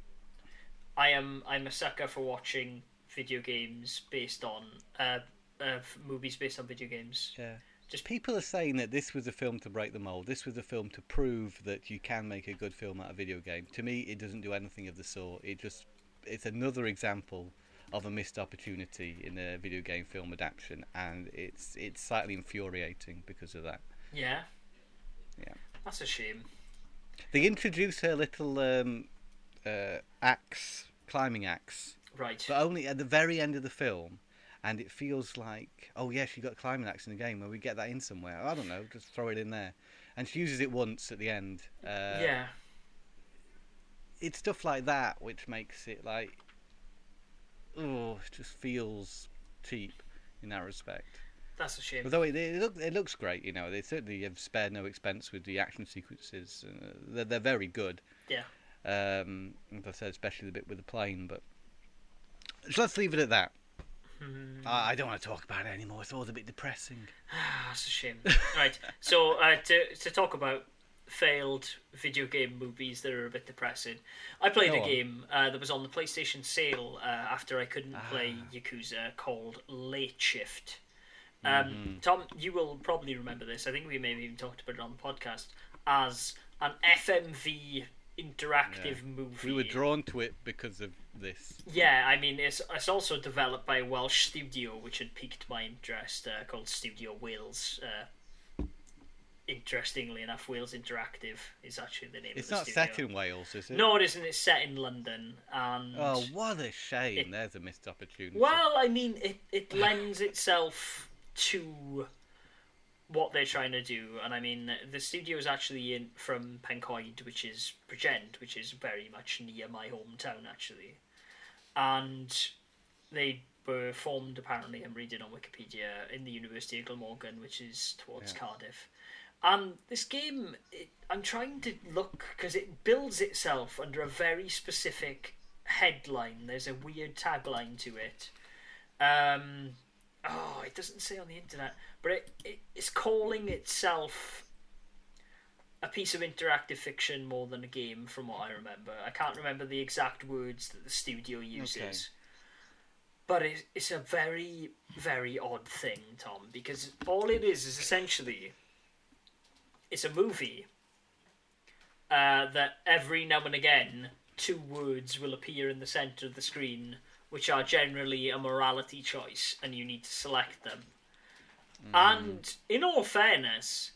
I am I'm a sucker for watching video games based on uh, uh, movies based on video games. Yeah. Just- people are saying that this was a film to break the mold. This was a film to prove that you can make a good film out of a video game. To me, it doesn't do anything of the sort. It just it's another example of a missed opportunity in a video game film adaptation, and it's it's slightly infuriating because of that. Yeah. Yeah. That's a shame. They introduce her little um, uh, axe, climbing axe, Right. but only at the very end of the film. And it feels like, oh yeah, she got a climbing axe in the game. Where we get that in somewhere? I don't know. Just throw it in there. And she uses it once at the end. Uh, yeah. It's stuff like that which makes it like, oh, it just feels cheap in that respect. That's a shame. Although it, it, look, it looks great, you know, they certainly have spared no expense with the action sequences. Uh, they're, they're very good. Yeah. Um, as I said, especially the bit with the plane. But so let's leave it at that. Hmm. I, I don't want to talk about it anymore. It's all a bit depressing. [sighs] That's a shame. right. So uh, to to talk about failed video game movies that are a bit depressing, I played Go a on. game uh, that was on the PlayStation sale uh, after I couldn't play Ah. Yakuza called Late Shift. Um, Mm-hmm. Tom, you will probably remember this. I think we may have even talked about it on the podcast as an FMV interactive movie. We were drawn to it because of this. Yeah, I mean, it's it's also developed by a Welsh studio, which had piqued my interest, uh, called Studio Wales. Uh, interestingly enough, Wales Interactive is actually the name It's of the not studio. set in Wales, is it? No, it isn't. It's set in London, and Oh, what a shame! It- There's a missed opportunity. well, I mean, it it lends itself to what they're trying to do, and I mean, the studio is actually in from Pencoed, which is Bridgend, which is very much near my hometown, actually, and they were formed apparently. I'm reading on Wikipedia in the University of Glamorgan, which is towards Yeah. Cardiff. And this game, it, I'm trying to look because it builds itself under a very specific headline. There's a weird tagline to it. Um, oh, it doesn't say on the internet, but it, it it's calling itself a piece of interactive fiction more than a game, from what I remember. I can't remember the exact words that the studio uses. But it, it's a very, very odd thing, Tom, because all it is is essentially it's a movie uh, that every now and again two words will appear in the center of the screen, which are generally a morality choice, and you need to select them. Mm. And in all fairness,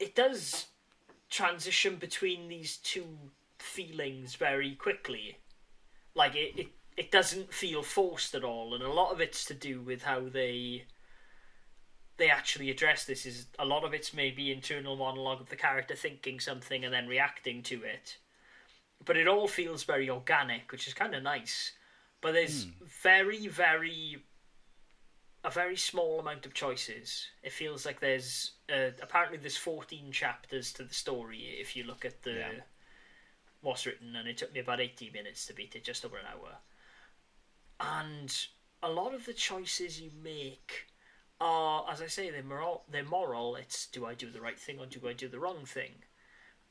it does transition between these two feelings very quickly. Like it, it, it doesn't feel forced at all, and a lot of it's to do with how they they actually address this. Is a lot of it's maybe internal monologue of the character thinking something and then reacting to it, but it all feels very organic, which is kind of nice. But there's very, very a very small amount of choices. It feels like there's uh, apparently there's 14 chapters to the story if you look at the Yeah. what's written, and it took me about 80 minutes to beat it, just over an hour. And a lot of the choices you make are, as I say, they're moral. They're moral. It's do I do the right thing or do I do the wrong thing?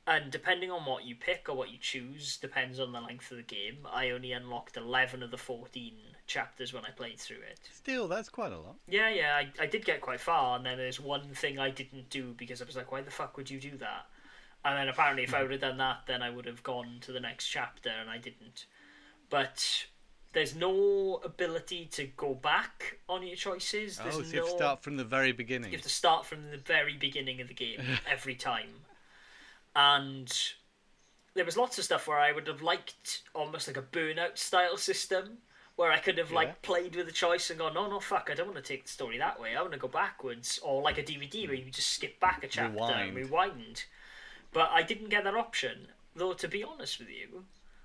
And depending on what you pick or what you choose, depends on the length of the game. I only unlocked 11 of the 14 chapters when I played through it. Still, that's quite a lot. Yeah, yeah, I, I did get quite far, and then there's one thing I didn't do because I was like, why the fuck would you do that? And then apparently, if I would have done that, then I would have gone to the next chapter, and I didn't. But there's no ability to go back on your choices. There's oh, so you no... have to start from the very beginning. You have to start from the very beginning of the game [laughs] every time. And there was lots of stuff where I would have liked almost like a burnout style system where I could have Yeah. like played with the choice and gone, no, no, fuck, I don't want to take the story that way. I want to go backwards, or like a DVD where you just skip back a chapter and Rewind. rewind. But I didn't get that option. Though to be honest with you,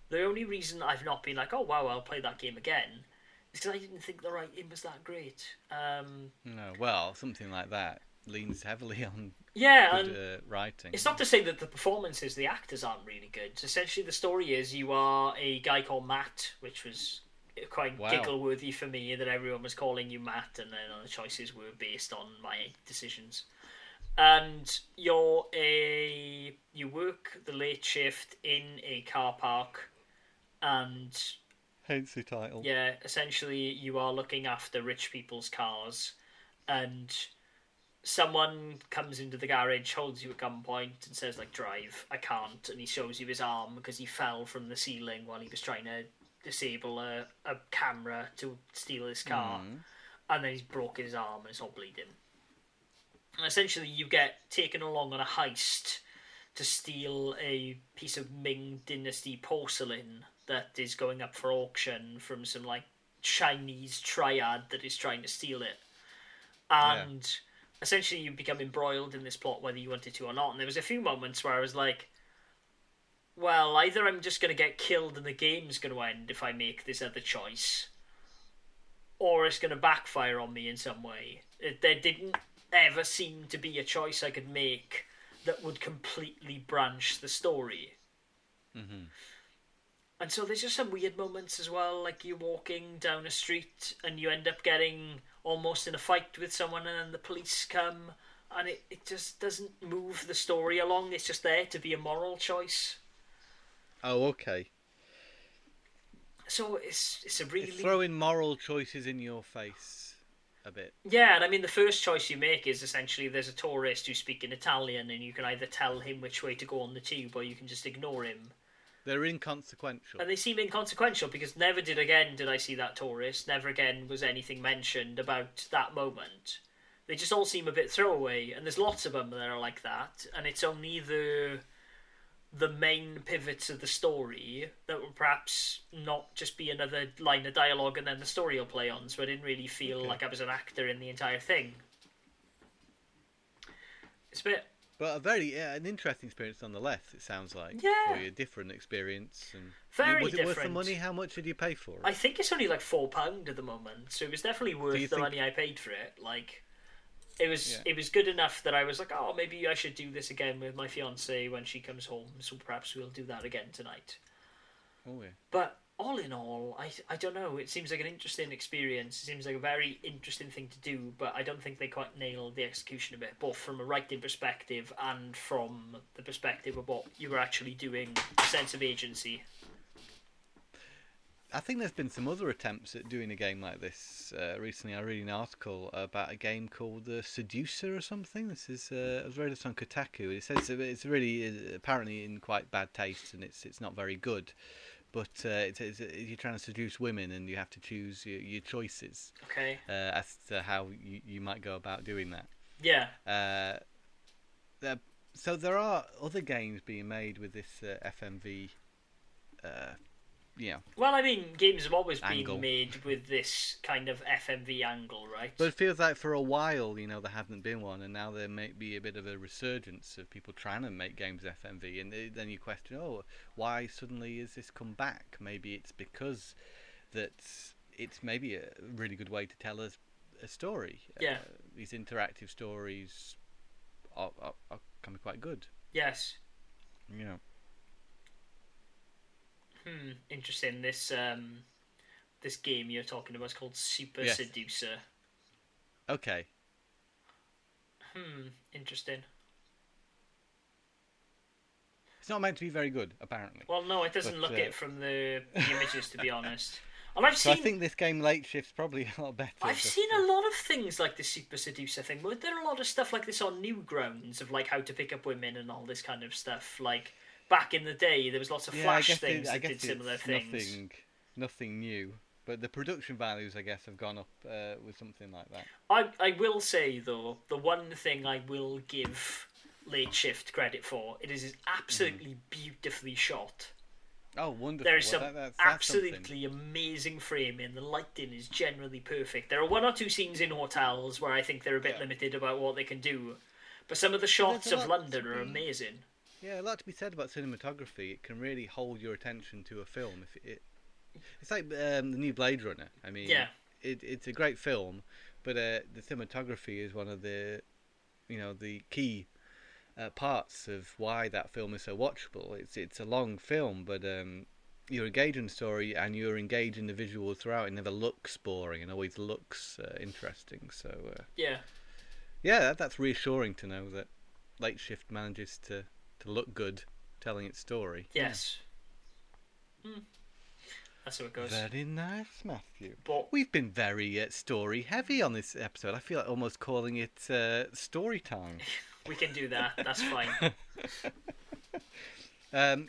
the only reason I've not been like, oh wow, I'll play that game again, is because I didn't think the writing was that great. Um, No, well, something like that leans heavily [laughs] on yeah, and good uh, writing. It's not to say that the performances, the actors aren't really good. Essentially, the story is you are a guy called Matt, which was quite Wow. giggle worthy for me that everyone was calling you Matt, and then the choices were based on my decisions. and you're a you work the late shift in a car park, and Hence the title. yeah, essentially you are looking after rich people's cars, and someone comes into the garage, holds you at gunpoint, and says like drive. I can't, and he shows you his arm because he fell from the ceiling while he was trying to disable a, a camera to steal his car, hmm. and then he's broken his arm and it's all bleeding. And essentially, you get taken along on a heist to steal a piece of Ming Dynasty porcelain that is going up for auction from some like Chinese triad that is trying to steal it. And essentially, you become embroiled in this plot whether you wanted to or not. And there was a few moments where I was like, well, either I'm just going to get killed and the game's going to end if I make this other choice, or it's going to backfire on me in some way. It, there didn't ever seem to be a choice I could make that would completely branch the story. Mhm. And so there's just some weird moments as well, like you're walking down a street and you end up getting almost in a fight with someone, and then the police come, and it, it just doesn't move the story along. It's just there to be a moral choice. Oh, okay. So it's it's a really It's throwing moral choices in your face a bit. Yeah, and I mean, the first choice you make is essentially there's a tourist who's speaking Italian, and you can either tell him which way to go on the tube, or you can just ignore him. They're inconsequential. And they seem inconsequential because never did again did I see that tourist. Never again was anything mentioned about that moment. They just all seem a bit throwaway, and there's lots of them that are like that. And it's only the the main pivots of the story that will perhaps not just be another line of dialogue and then the story will play on. So I didn't really feel Okay. like I was an actor in the entire thing. It's a bit But a very yeah, an interesting experience nonetheless. It sounds like Yeah. for you, a different experience. And Very was it worth the money? How much did you pay for it? I think it's only like four pound at the moment, so it was definitely worth the think- money I paid for it. Like, it was Yeah. it was good enough that I was like, oh, maybe I should do this again with my fiance when she comes home. So perhaps we'll do that again tonight. Oh yeah. But all in all, I I don't know. It seems like an interesting experience. It seems like a very interesting thing to do, but I don't think they quite nailed the execution of it, both from a writing perspective and from the perspective of what you were actually doing, sense of agency. I think there's been some other attempts at doing a game like this. Uh, recently, I read an article about a game called The Seducer or something. This is uh, I was read this on Kotaku. It says it's really uh, apparently in quite bad taste and it's it's not very good. But uh, it's, it's, you're trying to seduce women and you have to choose your, your choices Okay. uh, as to how you, you might go about doing that. Yeah. Uh, there, so there are other games being made with this uh, FMV. Know, Well, I mean, games have always Angle. been made with this kind of FMV angle, right? But it feels like for a while, you know, there hasn't been one, and now there may be a bit of a resurgence of people trying to make games FMV, and then you question, oh, why suddenly is this come back? Maybe it's because that it's maybe a really good way to tell us a story. Yeah. Uh, these interactive stories are, are, are can be quite good. yes. You know. Hmm. Interesting. This um, this game you're talking about is called Super Yes. Seducer. Okay. Hmm. Interesting. It's not meant to be very good, apparently. Well, no, it doesn't But, look uh, it from the, [laughs] the images, to be honest. And I've So I think this game Late Shift's probably [laughs] a lot better. I've seen a lot of things like the Super Seducer thing. But there are a lot of stuff like this on Newgrounds of like how to pick up women and all this kind of stuff. Like back in the day, there was lots of Yeah, Flash things it, that did similar things. Nothing, nothing new. But the production values, I guess, have gone up uh, with something like that. I I will say though, the one thing I will give Late Shift credit for, it is absolutely beautifully shot. Oh, wonderful! There is Well, some that- that's- that's something. absolutely amazing framing. The lighting is generally perfect. There are one or two scenes in hotels where I think they're a bit Yeah. limited about what they can do, but some of the shots of London are amazing. Yeah, a lot to be said about cinematography. It can really hold your attention to a film. If it, it's like um, the new Blade Runner. I mean, Yeah. it, it's a great film, but uh, the cinematography is one of the, you know, the key uh, parts of why that film is so watchable. It's it's a long film, but um, you're engaged in the story and you're engaged in the visuals throughout. It never looks boring and always looks uh, interesting. So uh, Yeah, yeah, that, that's reassuring to know that Late Shift manages to, to look good telling its story. Yes. Hmm. That's how it goes. Very nice, Matthew. But We've been very uh, story heavy on this episode. I feel like almost calling it uh, story time. [laughs] we can do that. That's fine. [laughs] Um,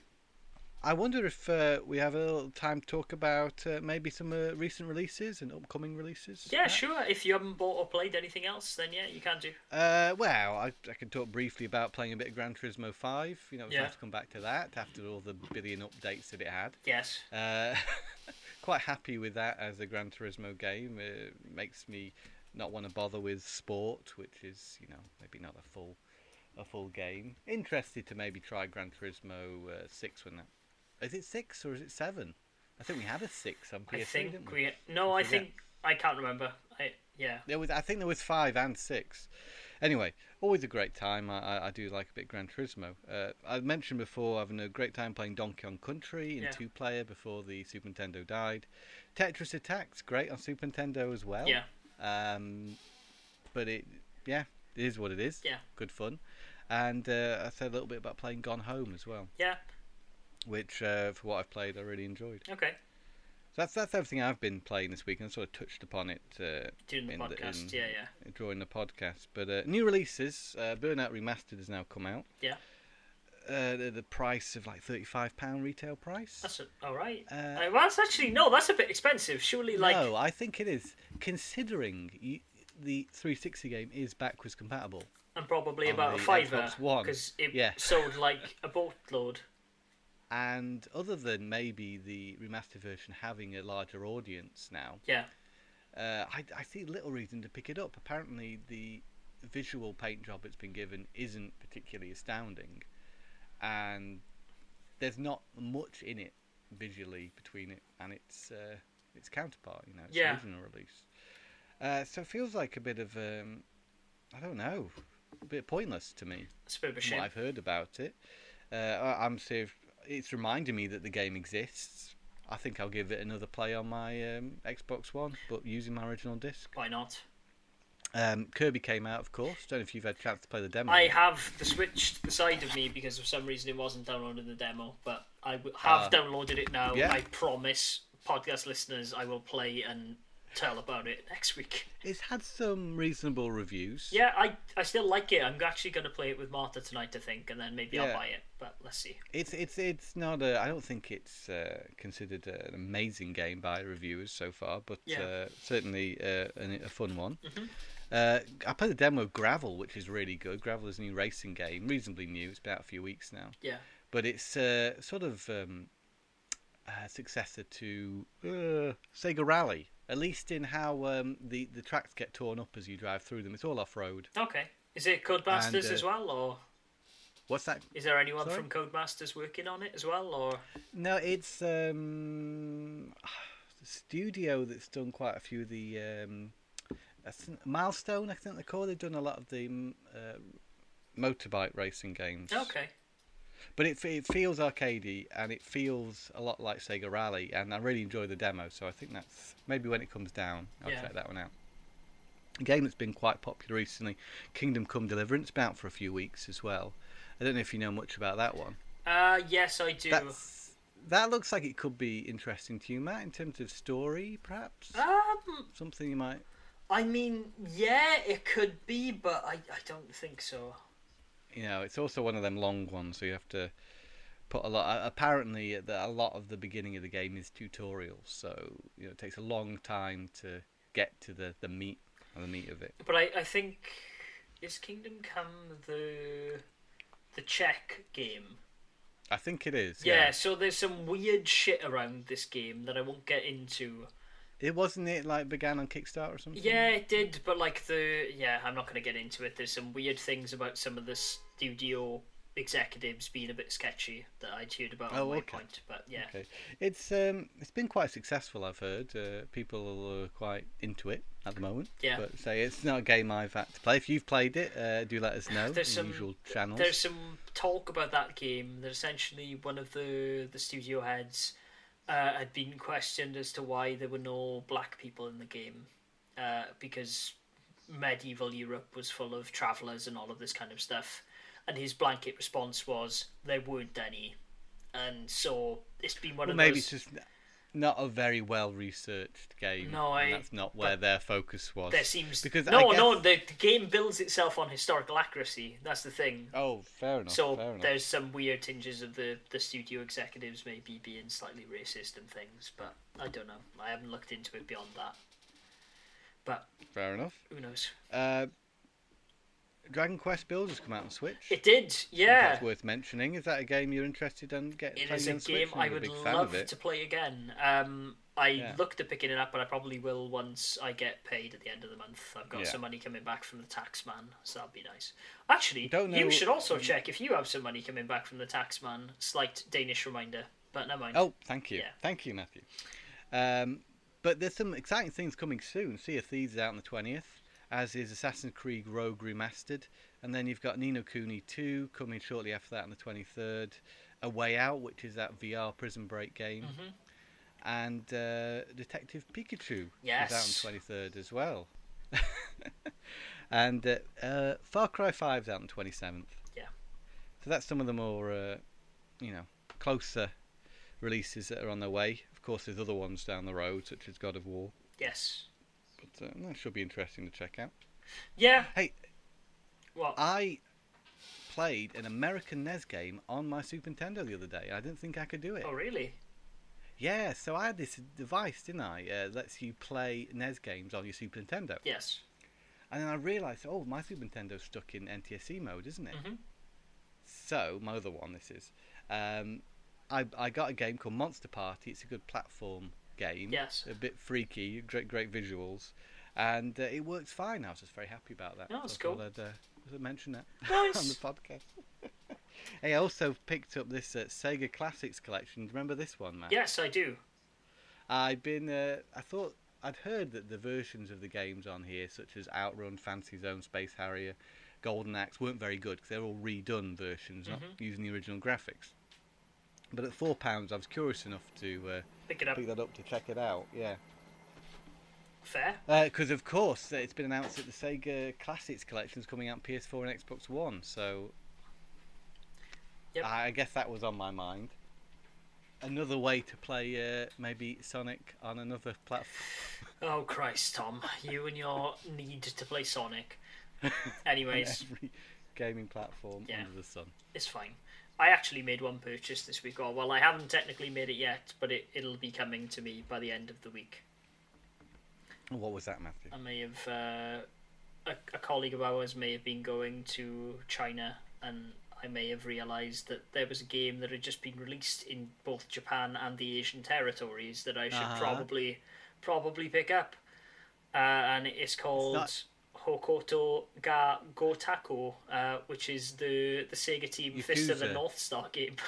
I wonder if uh, we have a little time to talk about uh, maybe some uh, recent releases and upcoming releases. Yeah, sure. If you haven't bought or played anything else, then yeah, you can do. Uh, well, I, I can talk briefly about playing a bit of Gran Turismo 5. You know, we Yeah. have to come back to that after all the billion updates that it had. Yes. Uh, [laughs] quite happy with that as a Gran Turismo game. It makes me not want to bother with sport, which is, you know, maybe not a full a full game. Interested to maybe try Gran Turismo uh, 6 when that. Is it 6 or is it 7? I think we had a 6 on PS3, I didn't think we? we. No, I forget. think I can't remember. I yeah. There was, I think there was five and six. Anyway, always a great time. I, I, I do like a bit Gran Turismo. Uh, I mentioned before having a great time playing Donkey Kong Country in Yeah. two player before the Super Nintendo died. Tetris Attacks, great on Super Nintendo as well. Yeah. Um, but it, yeah, it is what it is. Yeah. Good fun. And uh, I said a little bit about playing Gone Home as well, Yeah. Which uh, for what I've played, I really enjoyed. Okay. So that's that's everything I've been playing this week, and I sort of touched upon it uh, Doing the podcast. in- yeah, yeah. during the podcast. But uh, new releases, uh, Burnout Remastered has now come out. Yeah. Uh, the, the price of like thirty-five pound retail price. That's a, all right. Uh, Uh, well, that's actually no. That's a bit expensive. Surely, like no, I think it is, considering you, the 360 game is backwards compatible. and probably about a the fiver because it Yeah. sold like a boatload. And other than maybe the remastered version having a larger audience now, Yeah. uh, I, I see little reason to pick it up. Apparently, the visual paint job it's been given isn't particularly astounding, and there's not much in it visually between it and its uh, its counterpart. You know, its Yeah. original release. Uh, so it feels like a bit of um, I don't know, a bit pointless to me It's a bit of a shame. what I've heard about it. Uh, I'm sort of, it's reminding me that the game exists. I think I'll give it another play on my um, Xbox One, but using my original disc. Why not? Um, Kirby came out, of course. Don't know if you've had a chance to play the demo. I have the Switch to the side of me because for some reason it wasn't downloading the demo, but I have Ah. downloaded it now. Yeah. I promise podcast listeners I will play and tell about it next week. It's had some reasonable reviews. Yeah, I I still like it. I'm actually going to play it with Martha tonight, I think, and then maybe I'll Yeah. buy it. But let's see. It's it's it's not a. I don't think it's uh, considered an amazing game by reviewers so far, but Yeah. uh, certainly uh, an, a fun one. Mhm. Uh, I played the demo of Gravel, which is really good. Gravel is a new racing game, reasonably new. It's been out a few weeks now. Yeah. but it's uh, sort of um, a successor to uh, Sega Rally, at least in how um, the the tracks get torn up as you drive through them. It's all off road. Okay. Is it Codemasters And, uh, as well, or What's that? is there anyone Sorry? from Codemasters working on it as well, or No, it's um, the studio that's done quite a few of the um, milestone. I think they call. They've done a lot of the mm, uh, motorbike racing games. okay? But it, it feels arcadey and it feels a lot like Sega Rally, and I really enjoy the demo. So I think that's maybe when it comes down, I'll Yeah. check that one out. A game that's been quite popular recently, Kingdom Come Deliverance, been out for a few weeks as well. I don't know if you know much about that one. Uh, yes, I do. That's, that looks like it could be interesting to you, Matt, in terms of story, perhaps Um, something you might. I mean, yeah, it could be, but I, I don't think so. You know, it's also one of them long ones, so you have to put a lot. Apparently, a lot of the beginning of the game is tutorials, so you know it takes a long time to get to the the meat the meat of it. But I, I think is Kingdom Come the the Czech game. I think it is. Yeah. Yeah. so there's some weird shit around this game that I won't get into. It wasn't it like began on Kickstarter or something. Yeah, it did, but like the yeah, I'm not going to get into it. There's some weird things about some of the studio executives being a bit sketchy that I'd heard about Oh, on my okay. point. But yeah, Okay. It's um it's been quite successful. I've heard uh, people are quite into it at the moment. Yeah. But say it's not a game I've had to play. If you've played it, uh, do let us know. [sighs] There's some- usual channels. there's some talk about that game that essentially one of the the studio heads uh, had been questioned as to why there were no black people in the game uh, because medieval Europe was full of travellers and all of this kind of stuff. And his blanket response was there weren't any. And so it's been one Well, of maybe those. it's just not a very well researched game. No, I- that's not where their focus was. There seems because no, guess... no. The, the game builds itself on historical accuracy. That's the thing. Oh, fair enough. So fair enough. there's some weird tinges of the, the studio executives maybe being slightly racist and things, but I don't know. I haven't looked into it beyond that. But Fair enough. who knows? Uh, Dragon Quest Builders come out on Switch. It did, yeah. That's worth mentioning. Is that a game you're interested in getting It is a game I would love to play again. Um, I Yeah. looked at picking it up, but I probably will once I get paid at the end of the month. I've got Yeah. some money coming back from the tax man, so that'd be nice. Actually, Don't you should also check if you have some money coming back from the tax man. Slight Danish reminder, but never mind. Oh, thank you. Yeah. Thank you, Matthew. Um, but there's some exciting things coming soon. Sea of Thieves is out on the 20th, as is Assassin's Creed Rogue Remastered. And then you've got Ni no Kuni 2 coming shortly after that on the 23rd. A Way Out, which is that VR prison break game. Mhm. And uh, Detective Pikachu Yes. is out on the 23rd as well. [laughs] and uh, uh, Far Cry 5 is out on the 27th. Yeah. So that's some of the more, uh, you know, closer releases that are on their way. Of course, there's other ones down the road, such as God of War, Yes. Uh, that should be interesting to check out. Yeah. Hey. Well, I played an American NES game on my Super Nintendo the other day. I didn't think I could do it. oh really? Yeah, so I had this device, didn't I? Uh, lets you play NES games on your Super Nintendo. Yes. And then I realised, oh, my Super Nintendo's stuck in NTSC mode, isn't it? Mhm. So, my other one, this is. Um, I, I got a game called Monster Party. It's a good platform game. Yes. A bit freaky, great, great visuals. And uh, it works fine. I was just very happy about that. Oh, that's so cool. I'd, uh, mention that [laughs] Nice. on the podcast. [laughs] hey, I also picked up this uh, Sega Classics collection. Do you remember this one, Matt? Yes, I do. I'd been. Uh, I thought I'd heard that the versions of the games on here, such as Outrun, Fantasy Zone, Space Harrier, Golden Axe, weren't very good because they're all redone versions, not Mhm. using the original graphics. But at four pounds, I was curious enough to uh, Pick it up. pick that up to check it out. Yeah, Fair. because of course uh, it's been announced that the Sega Classics collection is coming out on PS4 and Xbox One. So Yep. I guess that was on my mind. Another way to play uh, maybe Sonic on another platform. Oh Christ, Tom! You and your [laughs] need to play Sonic. [laughs] Anyways, gaming platform Yeah. under the sun. it's fine. I actually made one purchase this week. Or well, I haven't technically made it yet, but it, it'll be coming to me by the end of the week. What was that, Matthew? I may have uh, a, a colleague of ours may have been going to China, and I may have realised that there was a game that had just been released in both Japan and the Asian territories that I should Uh-huh. probably probably pick up, uh, and it's called. not- Hokuto ga Gotoku, uh, which is the the Sega team Fist of the North Star game. [laughs]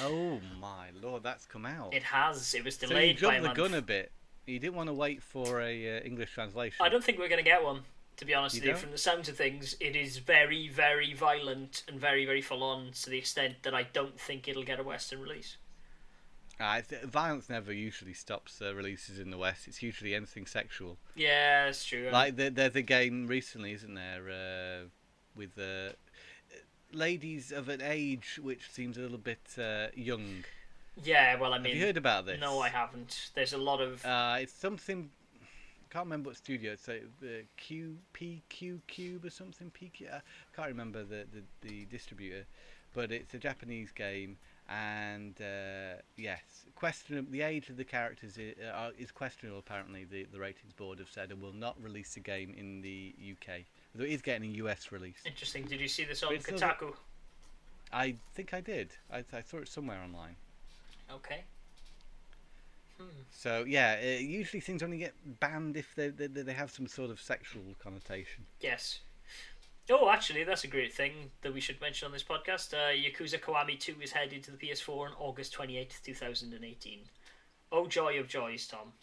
Oh my lord, that's come out. It has. It was so you delayed by the month. gun a bit. You didn't want to wait for a uh, English translation. I don't think we're going to get one. To be honest You with you, from the sounds of things, it is very, very violent and very, very full on to the extent that I don't think it'll get a Western release. Uh, it's- violence never usually stops uh, releases in the West. It's usually anything sexual. Yeah, that's true. Like there, there's a game recently, isn't there, uh, with uh, ladies of an age which seems a little bit uh, young. yeah, well, I mean, Have you heard about this? no, I haven't. There's a lot of Uh, it's something. Can't remember what studio. It's like uh, Q P Q Cube or something. PQ. I can't remember the, the the distributor, but it's a Japanese game, and uh, yes, question. The age of the characters is, uh, is questionable. Apparently, the the ratings board have said and will not release the game in the UK. Though it is getting a US release. interesting. Did you see this on But it's still- Kotaku? I think I did. I, I saw it somewhere online. Okay. Hmm. So yeah, uh, usually things only get banned if they, they they have some sort of sexual connotation. Yes. Oh, actually, that's a great thing that we should mention on this podcast. Uh, Yakuza Kiwami 2 is headed to the PS4 on August 28th, 2018. Oh, joy of joys, Tom.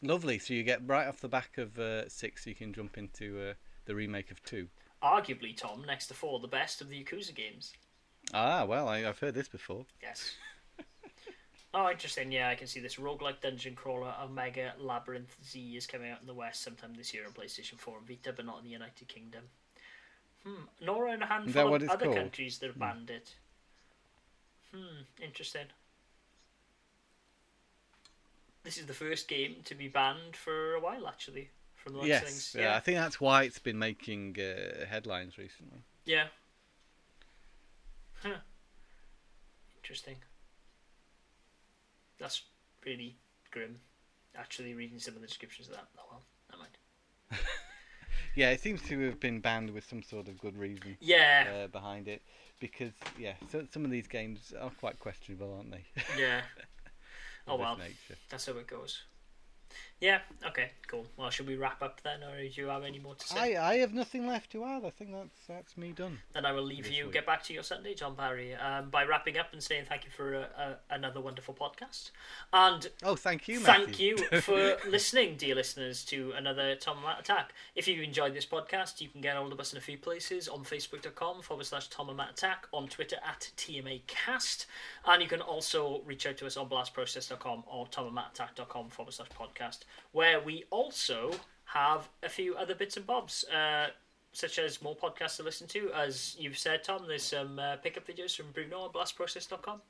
Lovely. So you get right off the back of uh, six, you can jump into uh, the remake of two. Arguably, Tom, next to 4, the best of the Yakuza games. Ah, well, I, I've heard this before. Yes. [laughs] Oh, interesting. Yeah, I can see this roguelike dungeon crawler Omega Labyrinth Z is coming out in the West sometime this year on PlayStation 4 and Vita, but not in the United Kingdom. Hmm. Nor in a handful of other called? countries that have banned it. Hmm. Interesting. This is the first game to be banned for a while, actually. From the yes, things. yeah, I think that's why it's been making uh, headlines recently. Yeah. Huh. Interesting. That's really grim. Actually, reading some of the descriptions of that. Oh well, never mind. [laughs] Yeah, it seems to have been banned with some sort of good reason Yeah, uh, behind it, because yeah, so, some of these games are quite questionable, aren't they? yeah. [laughs] oh well, nature. that's how it goes. Yeah. Okay. Cool. Well, should we wrap up then, or do you have any more to say? I I have nothing left to add. I think that's that's me done. Then I will leave this you. week. Get back to your Sunday, John Barry, um, by wrapping up and saying thank you for a, a, another wonderful podcast, and Oh, thank you, Thank you [laughs] for listening, dear listeners, to another Tom and Matt Attack. If you enjoyed this podcast, you can get hold of us in a few places on facebook.com forward slash Tom and Matt Attack, on Twitter at TMAcast, and you can also reach out to us on blastprocess.com or tomandmattattack.com forward slash podcast, where we also have a few other bits and bobs. Uh, such as more podcasts to listen to, as you've said, Tom. There's some uh, pickup videos from Bruno on blastprocess.com.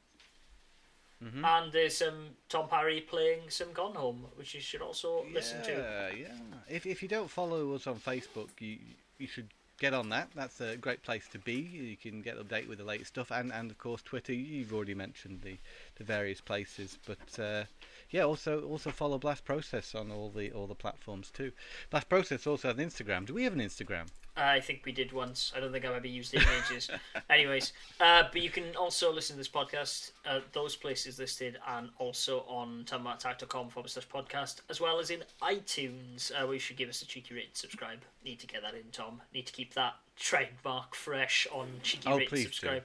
Mm-hmm. And there's some Tom Parry playing some Gone Home, which you should also listen to. Yeah, yeah. If if you don't follow us on Facebook, you you should get on that. That's a great place to be. You can get updated with the latest stuff, and and of course Twitter. You've already mentioned the the various places, but uh, yeah, also also follow Blast Process on all the all the platforms too. Blast Process also has an Instagram. Do we have an Instagram? I think we did once. I don't think I've ever used it in ages. [laughs] Anyways, uh, but you can also listen to this podcast at those places listed and also on tomattack.com forward slash podcast, as well as in iTunes, uh, where you should give us a cheeky rate and subscribe. Need to get that in, Tom. Need to keep that trademark fresh on cheeky Oh, rate and please do.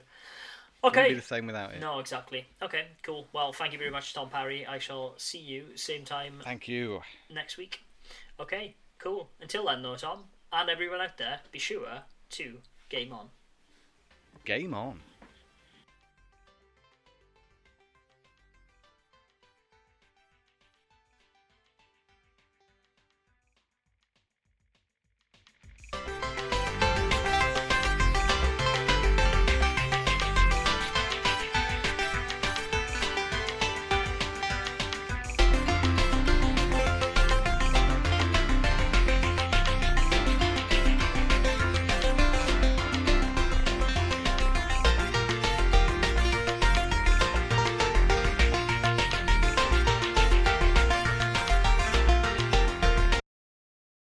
Okay. be the same without it. No, exactly. Okay, cool. Well, thank you very much, Tom Parry. I shall see you same time Thank you. next week. Okay, cool. Until then, though, Tom, and everyone out there, be sure to game on. Game on.